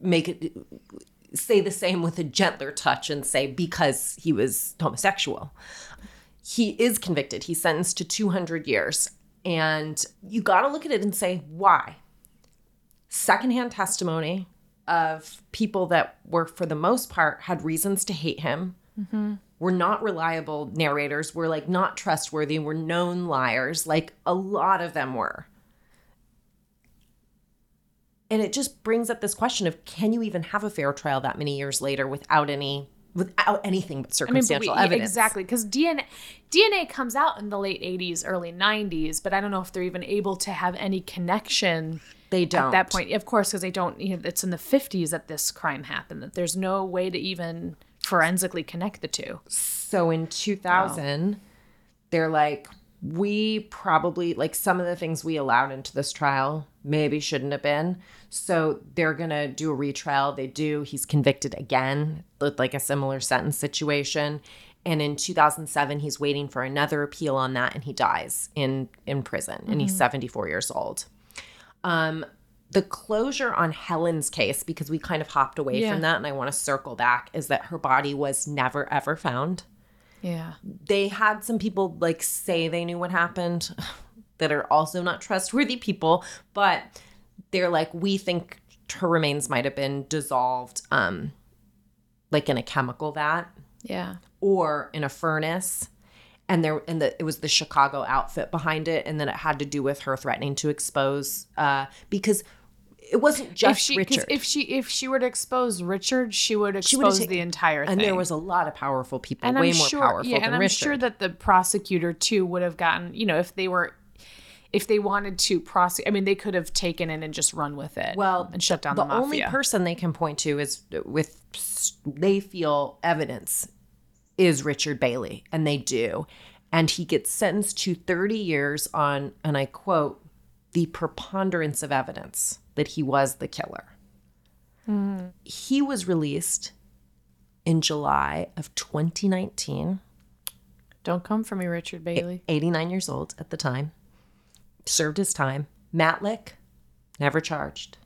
make it say the same with a gentler touch and say because he was homosexual. He is convicted. He's sentenced to 200 years. And you got to look at it and say why? Secondhand testimony of people that were for the most part had reasons to hate him mm-hmm. Were not reliable narrators were like not trustworthy were known liars like a lot of them were and it just brings up this question of can you even have a fair trial that many years later without any without anything but I mean, but we- circumstantial evidence exactly because DNA DNA comes out in the late '80s, early '90s, but I don't know if they're even able to have any connection they don't at that point. Of course, because they don't. You know, it's in the '50s that this crime happened. That there's no way to even forensically connect the two. So in 2000, they're like, we probably, like some of the things we allowed into this trial maybe shouldn't have been. So they're going to do a retrial. They do. He's convicted again with like a similar sentence situation. And in 2007, he's waiting for another appeal on that and he dies in, in prison and he's 74 years old. Um, the closure on Helen's case, because we kind of hopped away Yeah. from that and I want to circle back, is that her body was never ever found Yeah. they had some people like say they knew what happened *sighs* that are also not trustworthy people but they're like we think her remains might have been dissolved um like in a chemical vat Yeah. or in a furnace and there and the, it was the chicago outfit behind it and then it had to do with her threatening to expose uh because it wasn't just if she richard if she if she were to expose Richard, she would expose taken- the entire thing. and there was a lot of powerful people and way I'm more sure, powerful yeah, than and I'm richard sure that the prosecutor too would have gotten, you know, if they were, if they wanted to prosecute, I mean, they could have taken it and just run with it. Well, and shut down the, the only person they can point to is with they feel evidence is Richard Bailey, and they do, and he gets sentenced to 30 years on, and I quote, the preponderance of evidence that he was the killer. Hmm. He was released in July of 2019, Don't come for me, Richard Bailey. 89 years old at the time, served his time. Matlick, never charged.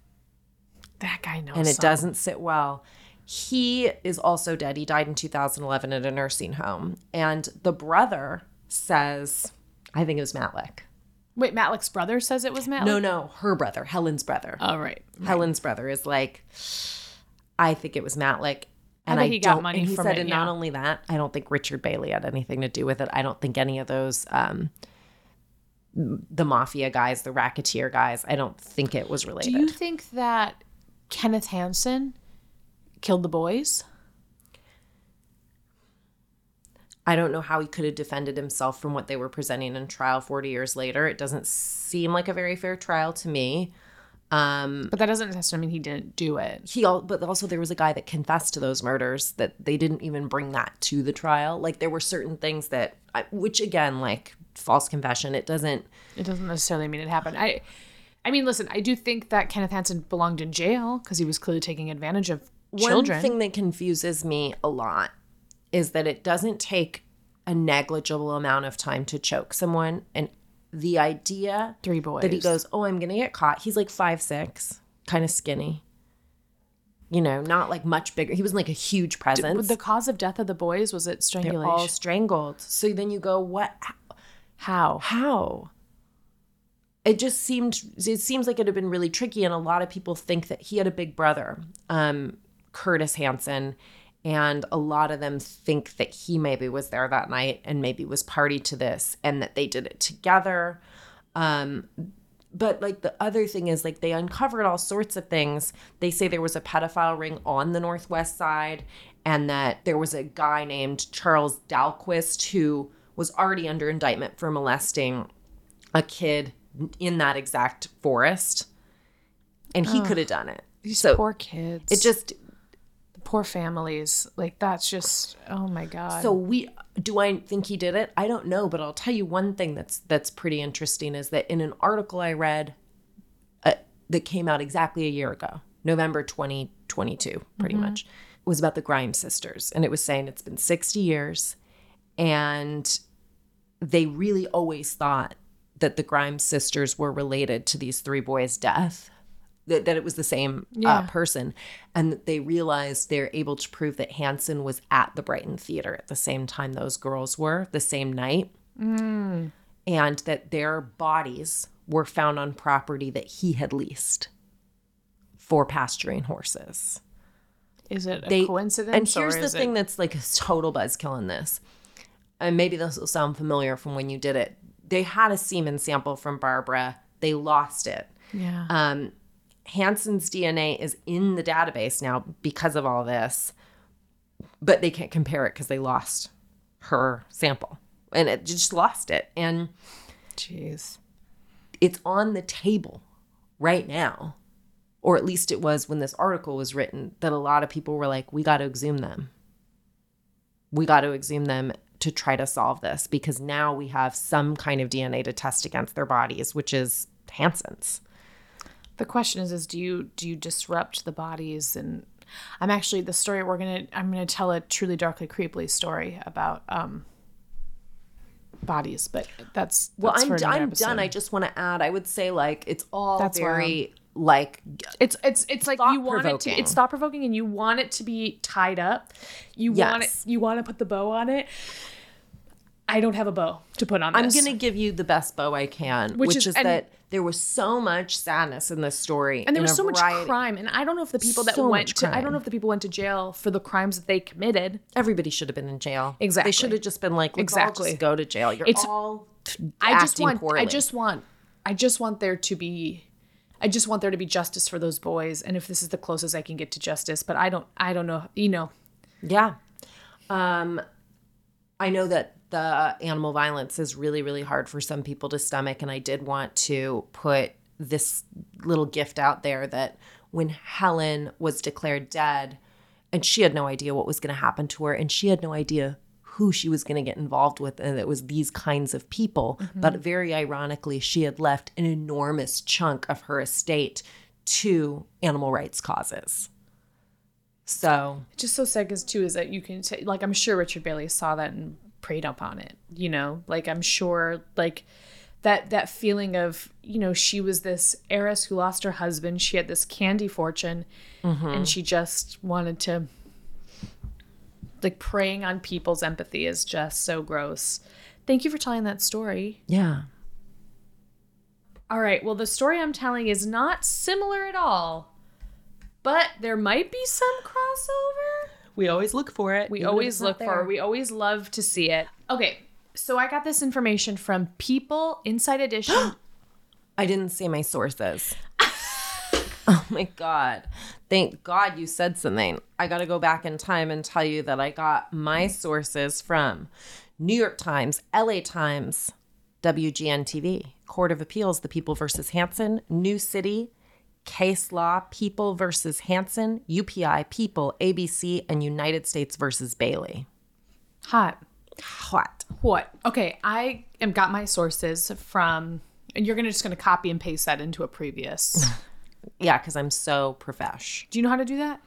that guy knows. and it something. doesn't sit well. He is also dead. He died in 2011 at a nursing home. And the brother says, I think it was Matlick. Wait, Matlick's brother says it was Matlick. No, no, her brother, Helen's brother. Oh right. Helen's brother is like, I think it was Matlick. And bet I, he got don't, money and he from said, it, and yeah. not only that, I don't think Richard Bailey had anything to do with it. I don't think any of those, um, the mafia guys, the racketeer guys, I don't think it was related. Do you think that Kenneth Hansen killed the boys? I don't know how he could have defended himself from what they were presenting in trial 40 years later. It doesn't seem like a very fair trial to me. Um, But that doesn't necessarily mean he didn't do it. he, al- but also there was a guy that confessed to those murders that they didn't even bring that to the trial. Like there were certain things that, I, which again, like false confession, it doesn't. It doesn't necessarily mean it happened. I, I mean, listen, I do think that Kenneth Hansen belonged in jail because he was clearly taking advantage of children. One thing that confuses me a lot is that it doesn't take a negligible amount of time to choke someone. And the idea Three boys. that he goes, Oh, I'm going to get caught. He's like five, six, kind of skinny. You know, not like much bigger. He wasn't like a huge presence. the cause of death of the boys was it strangulation. They're all strangled. So then you go, What? How? How? It just seemed it seems like it had been really tricky, and a lot of people think that he had a big brother, um, Curtis Hansen, and a lot of them think that he maybe was there that night and maybe was party to this, and that they did it together. Um, but like the other thing is like they uncovered all sorts of things. They say there was a pedophile ring on the northwest side, and that there was a guy named Charles Dalquist who was already under indictment for molesting a kid in that exact forest, and he could have done it. so poor kids. it just poor families. Like that's just oh my god. so we do I think he did it? I don't know, but I'll tell you one thing that's that's pretty interesting is that in an article I read uh, that came out exactly a year ago, November 2022, pretty much, was about the Grimes sisters, and it was saying it's been 60 years, and they really always thought that the Grimes sisters were related to these three boys' death. That, that it was the same Yeah. uh, person, and they realized they're able to prove that Hansen was at the Brighton Theater at the same time those girls were, the same night, and that their bodies were found on property that he had leased for pasturing horses is it a they coincidence? And here's the thing It, that's like a total buzzkill in this, and maybe this will sound familiar from when you did it. They had a semen sample from Barbara. They lost it. yeah. Um, Hansen's DNA is in the database now because of all this, but they can't compare it because they lost her sample, and it just lost it, and Jeez. it's on the table right now. Or at least it was when this article was written, that a lot of people were like, we got to exhume them. We got to exhume them to try to solve this because now we have some kind of DNA to test against their bodies, which is Hansen's. The question is, is do you do you disrupt the bodies? And I'm actually the story we're gonna I'm gonna tell a truly darkly creepily story about um bodies, but that's, Well, I'm, I'm episode. done. I just want to add, I would say, like, it's all That's very, like, It's it's it's like you want it to it's thought provoking and you want it to be tied up. You want it you want to put the bow on it. I don't have a bow to put on I'm this. to give you the best bow I can, Which which, is- is, that there was so much sadness in this story. and there was so much crime and I don't know if the people that So went much to I don't know if the people went to jail for the crimes that they committed. Everybody should have been in jail. Exactly. They should have just been like, Exactly. go to jail. You're It's- all I just want I just want I just want there to be I just want there to be justice for those boys and if this is the closest I can get to justice, but I don't I don't know, you know. Yeah. Um, I know that the animal violence is really, really hard for some people to stomach. And I did want to put this little gift out there that when Helen was declared dead, and she had no idea what was going to happen to her, and she had no idea who she was going to get involved with, and it was these kinds of people. Mm-hmm. But very ironically, she had left an enormous chunk of her estate to animal rights causes. So just so sad is too is that you can say like I'm sure Richard Bailey saw that and preyed upon it. You know, like I'm sure like that that feeling of you know she was this heiress who lost her husband. She had this candy fortune, mm-hmm. and she just wanted to like preying on people's empathy is just so gross. Thank you for telling that story. yeah. All right. Well, the story I'm telling is not similar at all, but there might be some crossover. We always look for it. We always look for. We always love to see it. Okay, so I got this information from People Inside Edition. *gasps* I didn't say my sources. *laughs* oh my god. Thank God you said something. I got to go back in time and tell you that I got my sources from New York Times, LA Times, WGN TV, Court of Appeals, The People versus Hansen, New City, Case Law, People versus Hansen, UPI, People, ABC, and United States versus Bailey. Hot. Hot. What? Okay, I am got my sources from, and you're gonna just gonna copy and paste that into a previous. *laughs* Yeah, because I'm so profesh. do you know how to do that?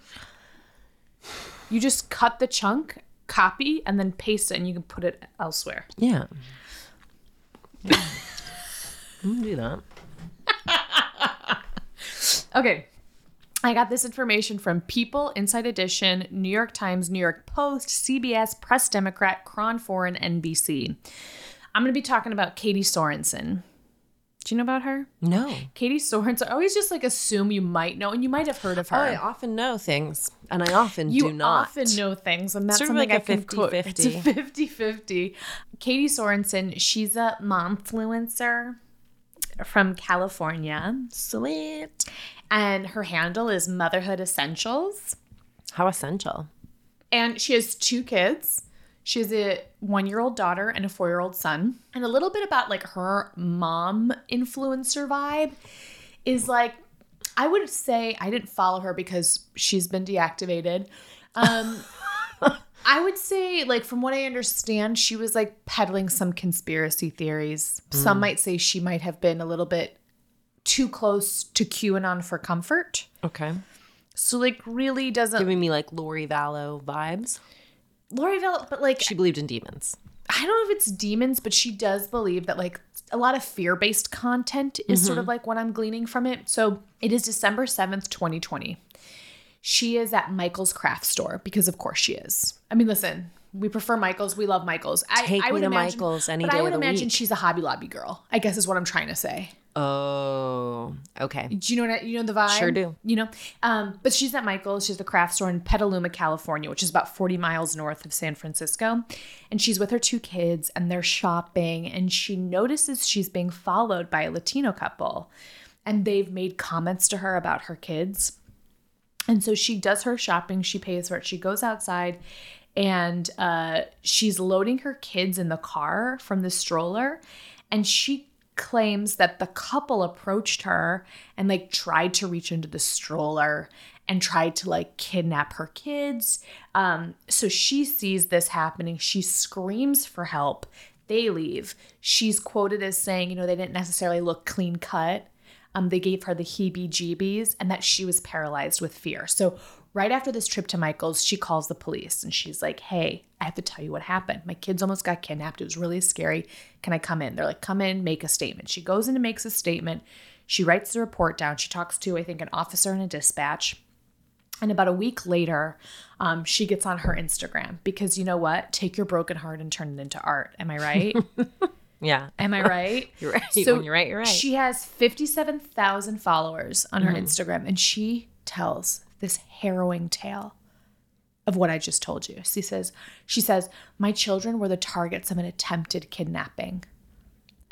You just cut the chunk, copy, and then paste it, and you can put it elsewhere. Yeah. *laughs* Yeah. Do that. Okay. I got this information from People, Inside Edition, New York Times, New York Post, CBS, Press Democrat, KRON 4, NBC. I'm going to be talking about Katie Sorensen. Do you know about her? No. Katie Sorensen. I always just like assume you might know, and you might have heard of her. Oh, I often know things, and I often you do not. often know things, and that's Sort of something like I a can quote. It's a 50-50. Katie Sorensen, she's a momfluencer from California, Sweet. And her handle is Motherhood Essentials. How essential. And she has two kids. She has a one year old daughter and a four year old son. And a little bit about like her mom influencer vibe is like, I would say I didn't follow her because she's been deactivated. Um, *laughs* I would say, like, from what I understand, she was like peddling some conspiracy theories. Some might say she might have been a little bit too close to QAnon for comfort. Okay. So, like, really doesn't. Giving me like Lori Vallow vibes. Lori Val, but like, She believed in demons. I don't know if it's demons, but she does believe that like a lot of fear based content is sort of mm-hmm. like what I'm gleaning from it. So it is December 7th, 2020. She is at Michael's craft store because, of course, she is. I mean, listen, we prefer Michael's. We love Michael's. I, Take I me would to imagine, Michael's any but day I of would the imagine week. she's a Hobby Lobby girl. I guess is what I'm trying to say. Oh, okay. Do you know what I, you know the vibe? Sure do. You know, um, but she's at Michael's. She's the craft store in Petaluma, California, which is about 40 miles north of San Francisco. And she's with her two kids, and they're shopping. And she notices she's being followed by a Latino couple, and they've made comments to her about her kids. And so she does her shopping. She pays for it. She goes outside, and uh, she's loading her kids in the car from the stroller, and she claims that the couple approached her and like tried to reach into the stroller and tried to like kidnap her kids. Um, so she sees this happening. She screams for help. They leave. She's quoted as saying, you know, they didn't necessarily look clean cut. Um, they gave her the heebie jeebies and that she was paralyzed with fear. So, right after this trip to Michael's, she calls the police and she's like, Hey, I have to tell you what happened. My kids almost got kidnapped. It was really scary. Can I come in? They're like, Come in, make a statement. She goes in and makes a statement. She writes the report down. She talks to, I think, an officer and a dispatch. And about a week later, um, she gets on her Instagram because you know what? Take your broken heart and turn it into art. Am I right? *laughs* Yeah. Am I right? *laughs* You're right. When you're right, you're right. Mm-hmm. She has 57,000 followers on her Instagram and she tells this harrowing tale of what I just told you. She says, she says, "My children were the targets of an attempted kidnapping.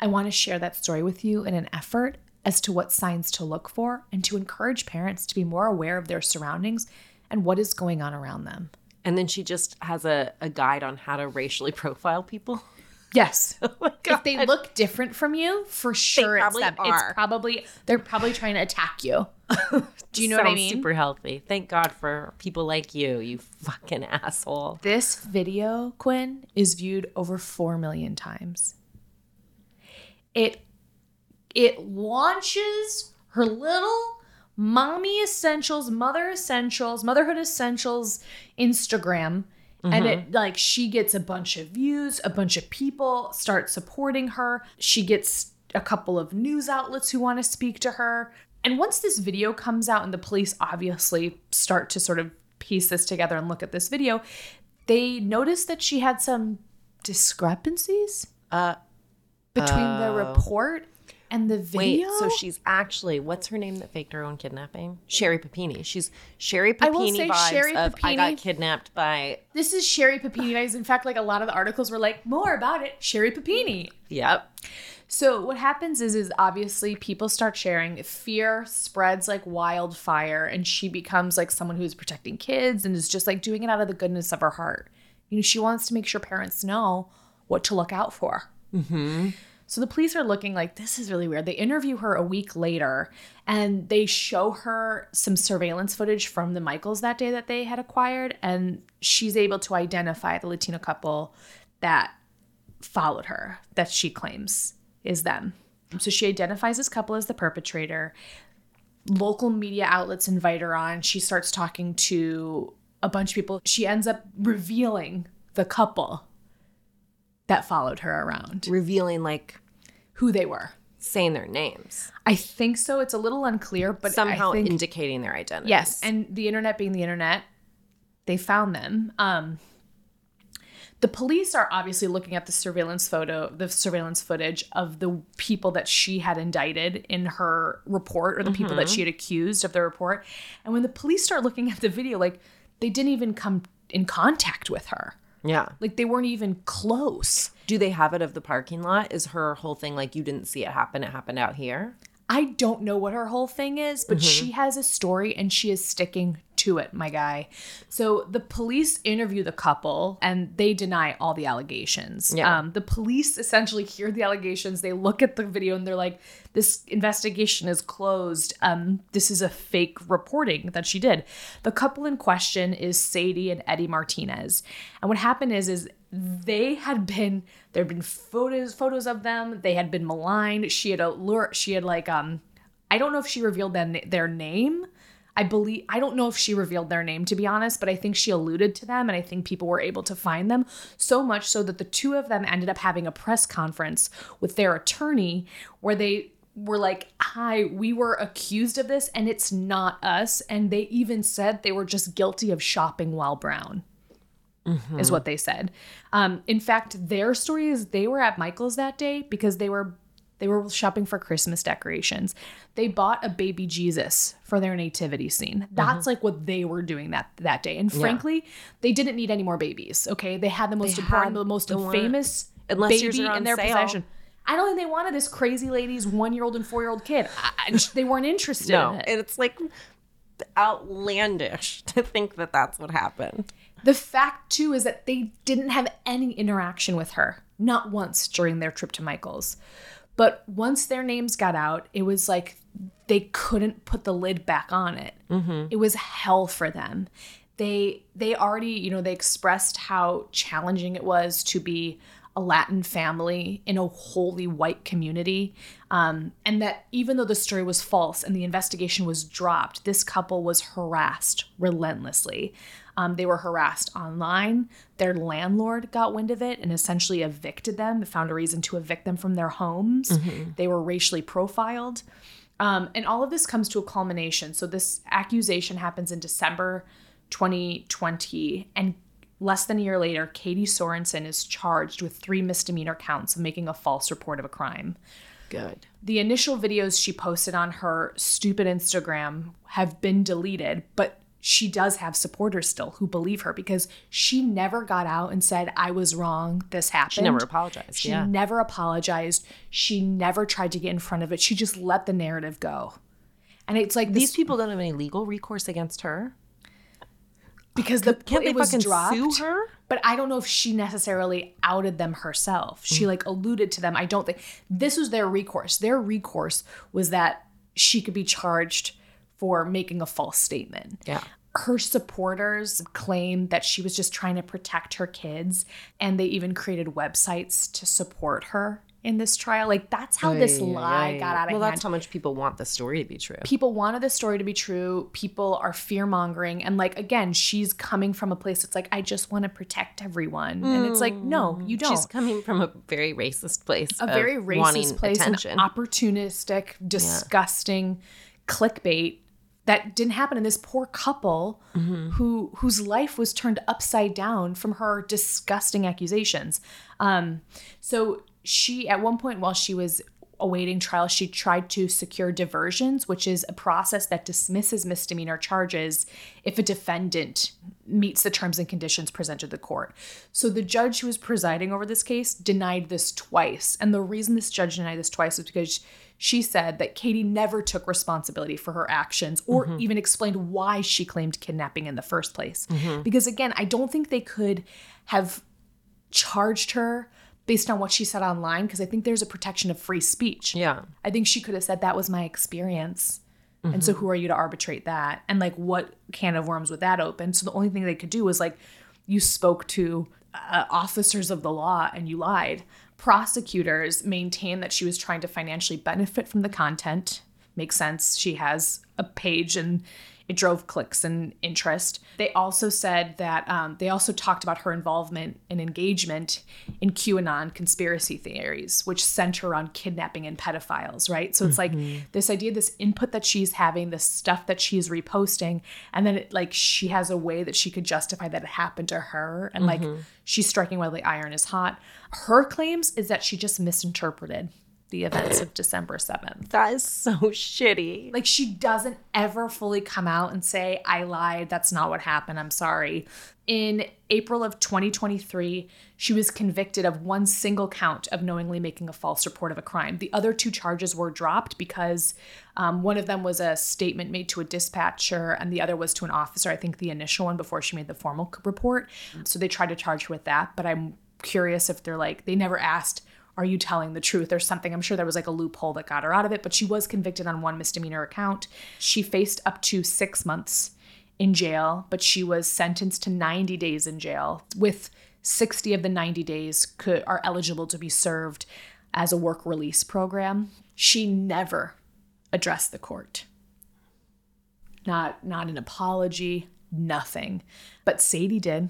I want to share that story with you in an effort as to what signs to look for and to encourage parents to be more aware of their surroundings and what is going on around them." And then she just has a, a guide on how to racially profile people. Yes. *laughs* Oh if they look different from you, for sure it's probably them. are. It's probably they're probably trying to attack you. *laughs* Do you know what I mean? Super healthy. Thank God for people like you, you fucking asshole. This video, Quinn, is viewed over 4 million times. It it launches her little mommy essentials, mother essentials, motherhood essentials Instagram and it like she gets a bunch of views, a bunch of people start supporting her. She gets a couple of news outlets who want to speak to her. And once this video comes out and the police obviously start to sort of piece this together and look at this video, they notice that she had some discrepancies Uh, between the Oh. report and the video. wait, so she's actually what's her name that faked her own kidnapping? Sherri Papini. She's Sherri I will say vibes Sherri of I got kidnapped by this is Sherri Papini. guys. In fact, like a lot of the articles were like, more about it, Sherri Papini. Yep. So what happens is is obviously people start sharing fear spreads like wildfire and she becomes like someone who's protecting kids and is just like doing it out of the goodness of her heart. You know, she wants to make sure parents know what to look out for. Mm-hmm. So the police are looking like this is really weird. They interview her a week later and they show her some surveillance footage from the Michaels that day that they had acquired and she's able to identify the Latino couple that followed her that she claims is them. So she identifies this couple as the perpetrator. Local media outlets invite her on. She starts talking to a bunch of people. She ends up revealing the couple that followed her around, Revealing like who they were. saying their names. I think so. It's a little unclear, but Somehow think, indicating their identity. yes. And the internet being the internet, they found them. Um, the police are obviously looking at the surveillance photo, the surveillance footage of the people that she had indicted in her report or the people that she had accused of the report. And when the police start looking at the video, like they didn't even come in contact with her. Yeah. Like they weren't even close. Do they have it of the parking lot? Is her whole thing like you didn't see it happen? It happened out here. I don't know what her whole thing is, but she has a story and she is sticking to it, my guy. So the police interview the couple and they deny all the allegations. Yeah. Um, the police essentially hear the allegations. They look at the video and they're like, this investigation is closed. Um, this is a fake reporting that she did. The couple in question is Sadie and Eddie Martinez. And what happened is, is they had been there had been photos photos of them. They had been maligned. She had allure she had like um i don't know if she revealed them, their name. I believe i don't know if she revealed their name to be honest but i think she alluded to them and i think people were able to find them so much so that the two of them ended up having a press conference with their attorney where they were like, Hi, we were accused of this and it's not us. And they even said they were just guilty of shopping while brown is what they said. Um, in fact, their story is they were at Michael's that day because they were they were shopping for Christmas decorations. They bought a baby Jesus for their nativity scene. That's like what they were doing that that day. And frankly, they didn't need any more babies. Okay, they had the most important, the most famous one- unless Unless baby in their sale. possession. I don't think they wanted this crazy lady's one year old and four year old kid. I- they weren't interested No, in it. and it's like outlandish to think that that's what happened. The fact, too, is that they didn't have any interaction with her, not once during their trip to Michael's. But once their names got out, it was like they couldn't put the lid back on it. Mm-hmm. It was hell for them. They they already, you know, they expressed how challenging it was to be a Latin family in a wholly white community, um, and that even though the story was false and the investigation was dropped, this couple was harassed relentlessly. Um, they were harassed online. Their landlord got wind of it and essentially evicted them, found a reason to evict them from their homes. They were racially profiled. Um, and all of this comes to a culmination. So, this accusation happens in December 2020. And less than a year later, Katie Sorensen is charged with three misdemeanor counts of making a false report of a crime. Good. The initial videos she posted on her stupid Instagram have been deleted, but she does have supporters still who believe her because she never got out and said, I was wrong, this happened. She never apologized. She yeah. never apologized. She never tried to get in front of it. She just let the narrative go. And it's like These this people don't have any legal recourse against her. Because uh, the Can't it they was fucking dropped, sue her? But I don't know if she necessarily outed them herself. She mm. like alluded to them. I don't think this was their recourse. Their recourse was that she could be charged for making a false statement. Yeah. Her supporters claim that she was just trying to protect her kids, and they even created websites to support her in this trial. Like that's how this lie got out of Well, hand that's how much people want the story to be true. people wanted the story to be true. People are fear mongering. And like, again, she's coming from a place that's like, I just want to protect everyone. And it's like, no, you don't. She's coming from a very racist place. a very racist place, attention. an opportunistic, disgusting clickbait that didn't happen in this poor couple Mm-hmm. who whose life was turned upside down from her disgusting accusations. Um, so she at one point while she was awaiting trial, she tried to secure diversions, which is a process that dismisses misdemeanor charges if a defendant meets the terms and conditions presented to the court. So the judge who was presiding over this case denied this twice. And the reason this judge denied this twice was because she said that Katie never took responsibility for her actions or mm-hmm. even explained why she claimed kidnapping in the first place. Mm-hmm. Because again, I don't think they could have charged her based on what she said online because I think there's a protection of free speech. yeah. I think she could have said that was my experience. And so who are you to arbitrate that? And like what can of worms would that open? So the only thing they could do was like you spoke to uh, officers of the law and you lied. Prosecutors maintain that she was trying to financially benefit from the content. Makes sense. She has a page in it drove clicks and interest. They also said that um, they also talked about her involvement and engagement in QAnon conspiracy theories, which center on kidnapping and pedophiles, right? So it's like this idea, this input that she's having, this stuff that she's reposting, and then it, like she has a way that she could justify that it happened to her, and like she's striking while the iron is hot. Her claims is that she just misinterpreted the events of December 7th. That is so shitty. Like she doesn't ever fully come out and say, I lied. That's not what happened. I'm sorry. In April of 2023, she was convicted of one single count of knowingly making a false report of a crime. The other two charges were dropped because um, one of them was a statement made to a dispatcher and the other was to an officer. I think the initial one before she made the formal report. So they tried to charge her with that. But I'm curious if they're like, they never asked, are you telling the truth or something? I'm sure there was like a loophole that got her out of it, but she was convicted on one misdemeanor account. She faced up to six months in jail, but she was sentenced to 90 days in jail, with 60 of the 90 days could are eligible to be served as a work release program. She never addressed the court. Not not an apology, nothing. But Sadie did.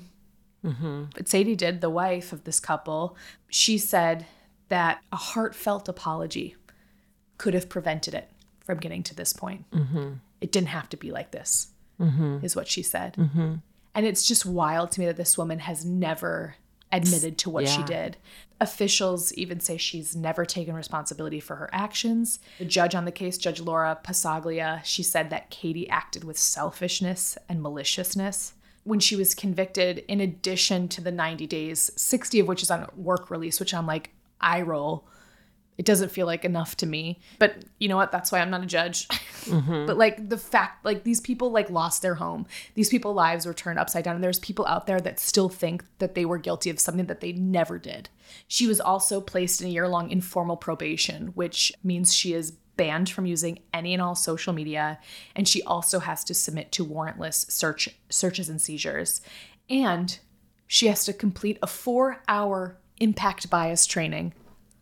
Mm-hmm. But Sadie did, the wife of this couple, she said that a heartfelt apology could have prevented it from getting to this point. It didn't have to be like this, is what she said. And it's just wild to me that this woman has never admitted to what she did. Officials even say she's never taken responsibility for her actions. The judge on the case, Judge Laura Passaglia, she said that Katie acted with selfishness and maliciousness. When she was convicted, in addition to the 90 days, 60 of which is on work release, which I'm like, I roll. It doesn't feel like enough to me. But you know what? That's why I'm not a judge. *laughs* Mm-hmm. but like the fact, like these people like lost their home. These people lives were turned upside down. And there's people out there that still think that they were guilty of something that they never did. She was also placed in a year long informal probation, which means she is banned from using any and all social media. And she also has to submit to warrantless search searches and seizures. And she has to complete a four hour impact bias training.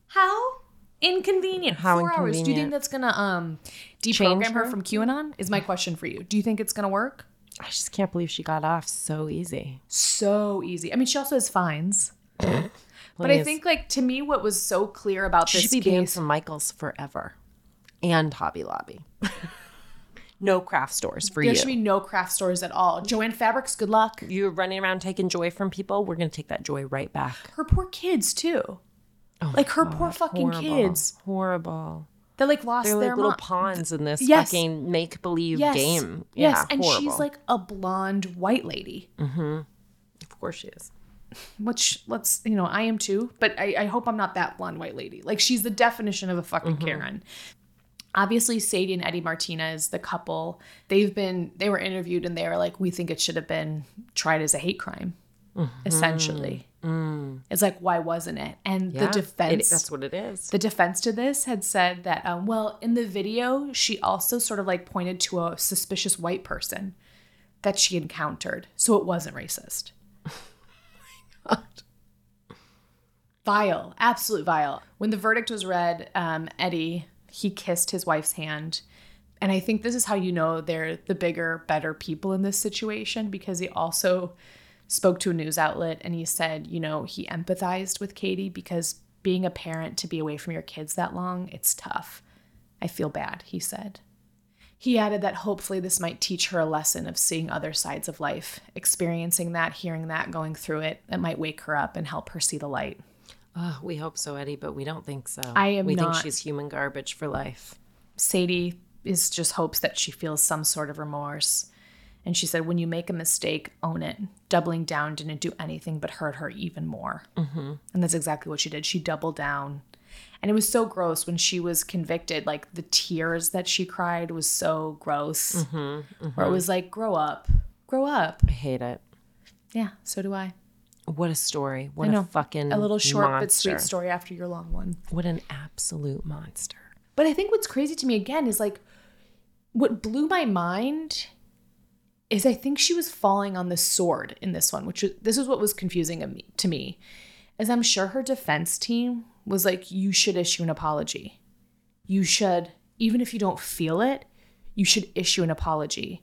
How inconvenient. How Four hours. Do you think that's gonna um deprogram her her? from QAnon? Is my question for you. Do you think it's gonna work? I just can't believe she got off so easy. So easy. I mean, she also has fines. *coughs* But I Please. think, like, to me, what was so clear about she this should be banned case, from Michaels forever, and Hobby Lobby. *laughs* no craft stores for there you. There should be no craft stores at all. Jo-Ann Fabrics, good luck. You're running around taking joy from people. We're gonna take that joy right back. Her poor kids too. Oh like her poor fucking Horrible. kids. Horrible. They like lost They're their like little mom. pawns in this Yes. fucking make believe yes. game. Yes, Yeah, and horrible. she's like a blonde white lady. Mm-hmm. of course she is. which let's you know i am too but I, I hope i'm not that blonde white lady like she's the definition of a fucking mm-hmm. karen obviously sadie and eddie martinez the couple they've been they were interviewed and they were like we think it should have been tried as a hate crime essentially. It's like why wasn't it? And Yeah, the defense it- that's what it is. the defense to this had said that um, well in the video she also sort of like pointed to a suspicious white person that she encountered. So it wasn't racist. *laughs* Vile. Absolute vile. When the verdict was read um, eddie he kissed his wife's hand and i think this is how you know they're the bigger better people in this situation because he also spoke to a news outlet and he said, you know, he empathized with Katie because being a parent to be away from your kids that long, it's tough. I feel bad, he said. He added that hopefully this might teach her a lesson of seeing other sides of life, experiencing that, hearing that, going through it. It might wake her up and help her see the light. Oh, we hope so, Eddie, but we don't think so. I am We not- think she's human garbage for life. Sadie is just hopes that she feels some sort of remorse. And she said, when you make a mistake, own it. Doubling down didn't do anything but hurt her even more. Mm-hmm. And that's exactly what she did. She doubled down. And it was so gross when she was convicted. Like the tears that she cried was so gross. Mm-hmm, Where it mm-hmm. was like, grow up, grow up. I hate it. Yeah, so do I. What a story. What a fucking A little short but sweet story after your long one. What an absolute monster. But I think what's crazy to me again is like what blew my mind is I think she was falling on the sword in this one, which was, this is what was confusing to me. Is I'm sure her defense team was like, you should issue an apology. You should, even if you don't feel it, you should issue an apology.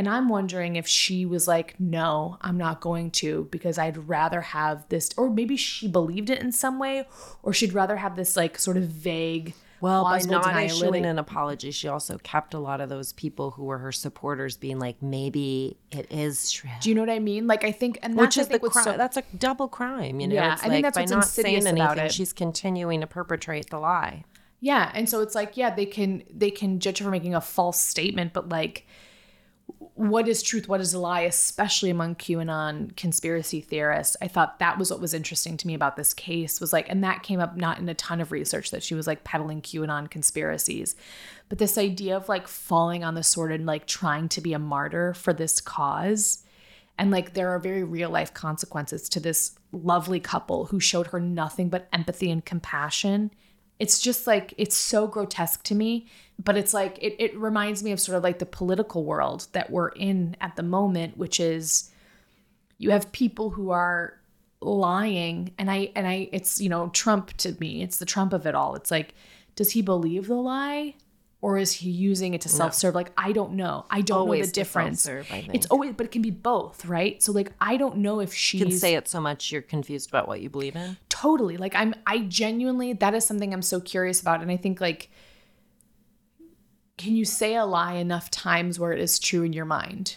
And I'm wondering if she was like, no, I'm not going to because I'd rather have this, or maybe she believed it in some way, or she'd rather have this like sort of vague. Well, by not issuing an apology, she also kept a lot of those people who were her supporters being like, maybe it is true. Do you know what I mean? Like I think, and that's Which is the think crime. so that's a double crime, you know. Yeah, it's I think like that's by what's not saying anything, it. she's continuing to perpetrate the lie. Yeah, and so it's like, yeah, they can they can judge her for making a false statement, but like what is truth, what is a lie, especially among QAnon conspiracy theorists. I thought that was what was interesting to me about this case was like, and that came up not in a ton of research that she was like peddling QAnon conspiracies, but this idea of like falling on the sword and like trying to be a martyr for this cause. And like there are very real life consequences to this lovely couple who showed her nothing but empathy and compassion. It's just like it's so grotesque to me, but it's like it, it reminds me of sort of like the political world that we're in at the moment, which is you have people who are lying and I and I it's you know Trump to me, it's the Trump of it all. It's like, does he believe the lie? Or is he using it to self-serve? Like I don't know. I don't know the difference. It's always, but it can be both, right? So like I don't know if she can say it so much you're confused about what you believe in. totally like i'm i genuinely that is something i'm so curious about and i think like can you say a lie enough times where it is true in your mind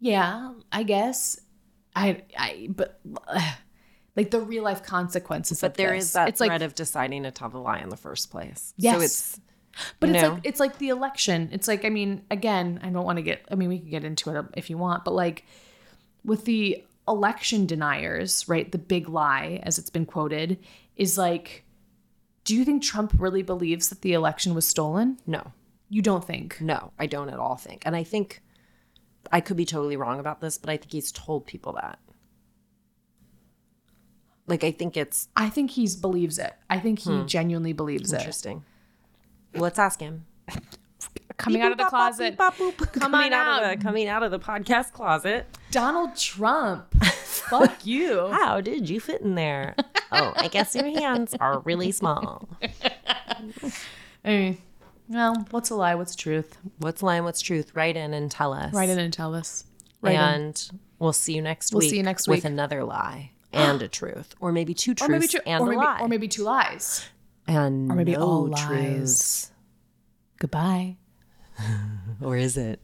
yeah i guess i i but ugh, *sighs* like the real life consequences But of there this. is that it's threat like of deciding to tell the lie in the first place. Yes. So it's but it's like it's like the election it's like i mean again i don't want to get i mean we can get into it if you want but like with the election deniers right the big lie as it's been quoted is like do you think trump really believes that the election was stolen no. you don't think No, I don't at all think. And I think I could be totally wrong about this, but I think he's told people that. Like I think it's i think he believes it i think he Hmm. genuinely believes it interesting. Let's ask him. coming out of the bop, closet beep, bop. Come *laughs* coming on out, out. of the coming out of the podcast closet. donald trump *laughs* fuck you How did you fit in there? oh, I guess your hands are really small. *laughs* I mean, well what's a lie what's truth What's line? What's truth? Write in and tell us. write in and tell us Write in. and we'll see you next We'll week. see you next week with another lie and a truth, or maybe two truths or maybe two, and or a maybe, lie, or maybe two lies and or maybe no all lies. truths. Goodbye. *laughs* Or is it?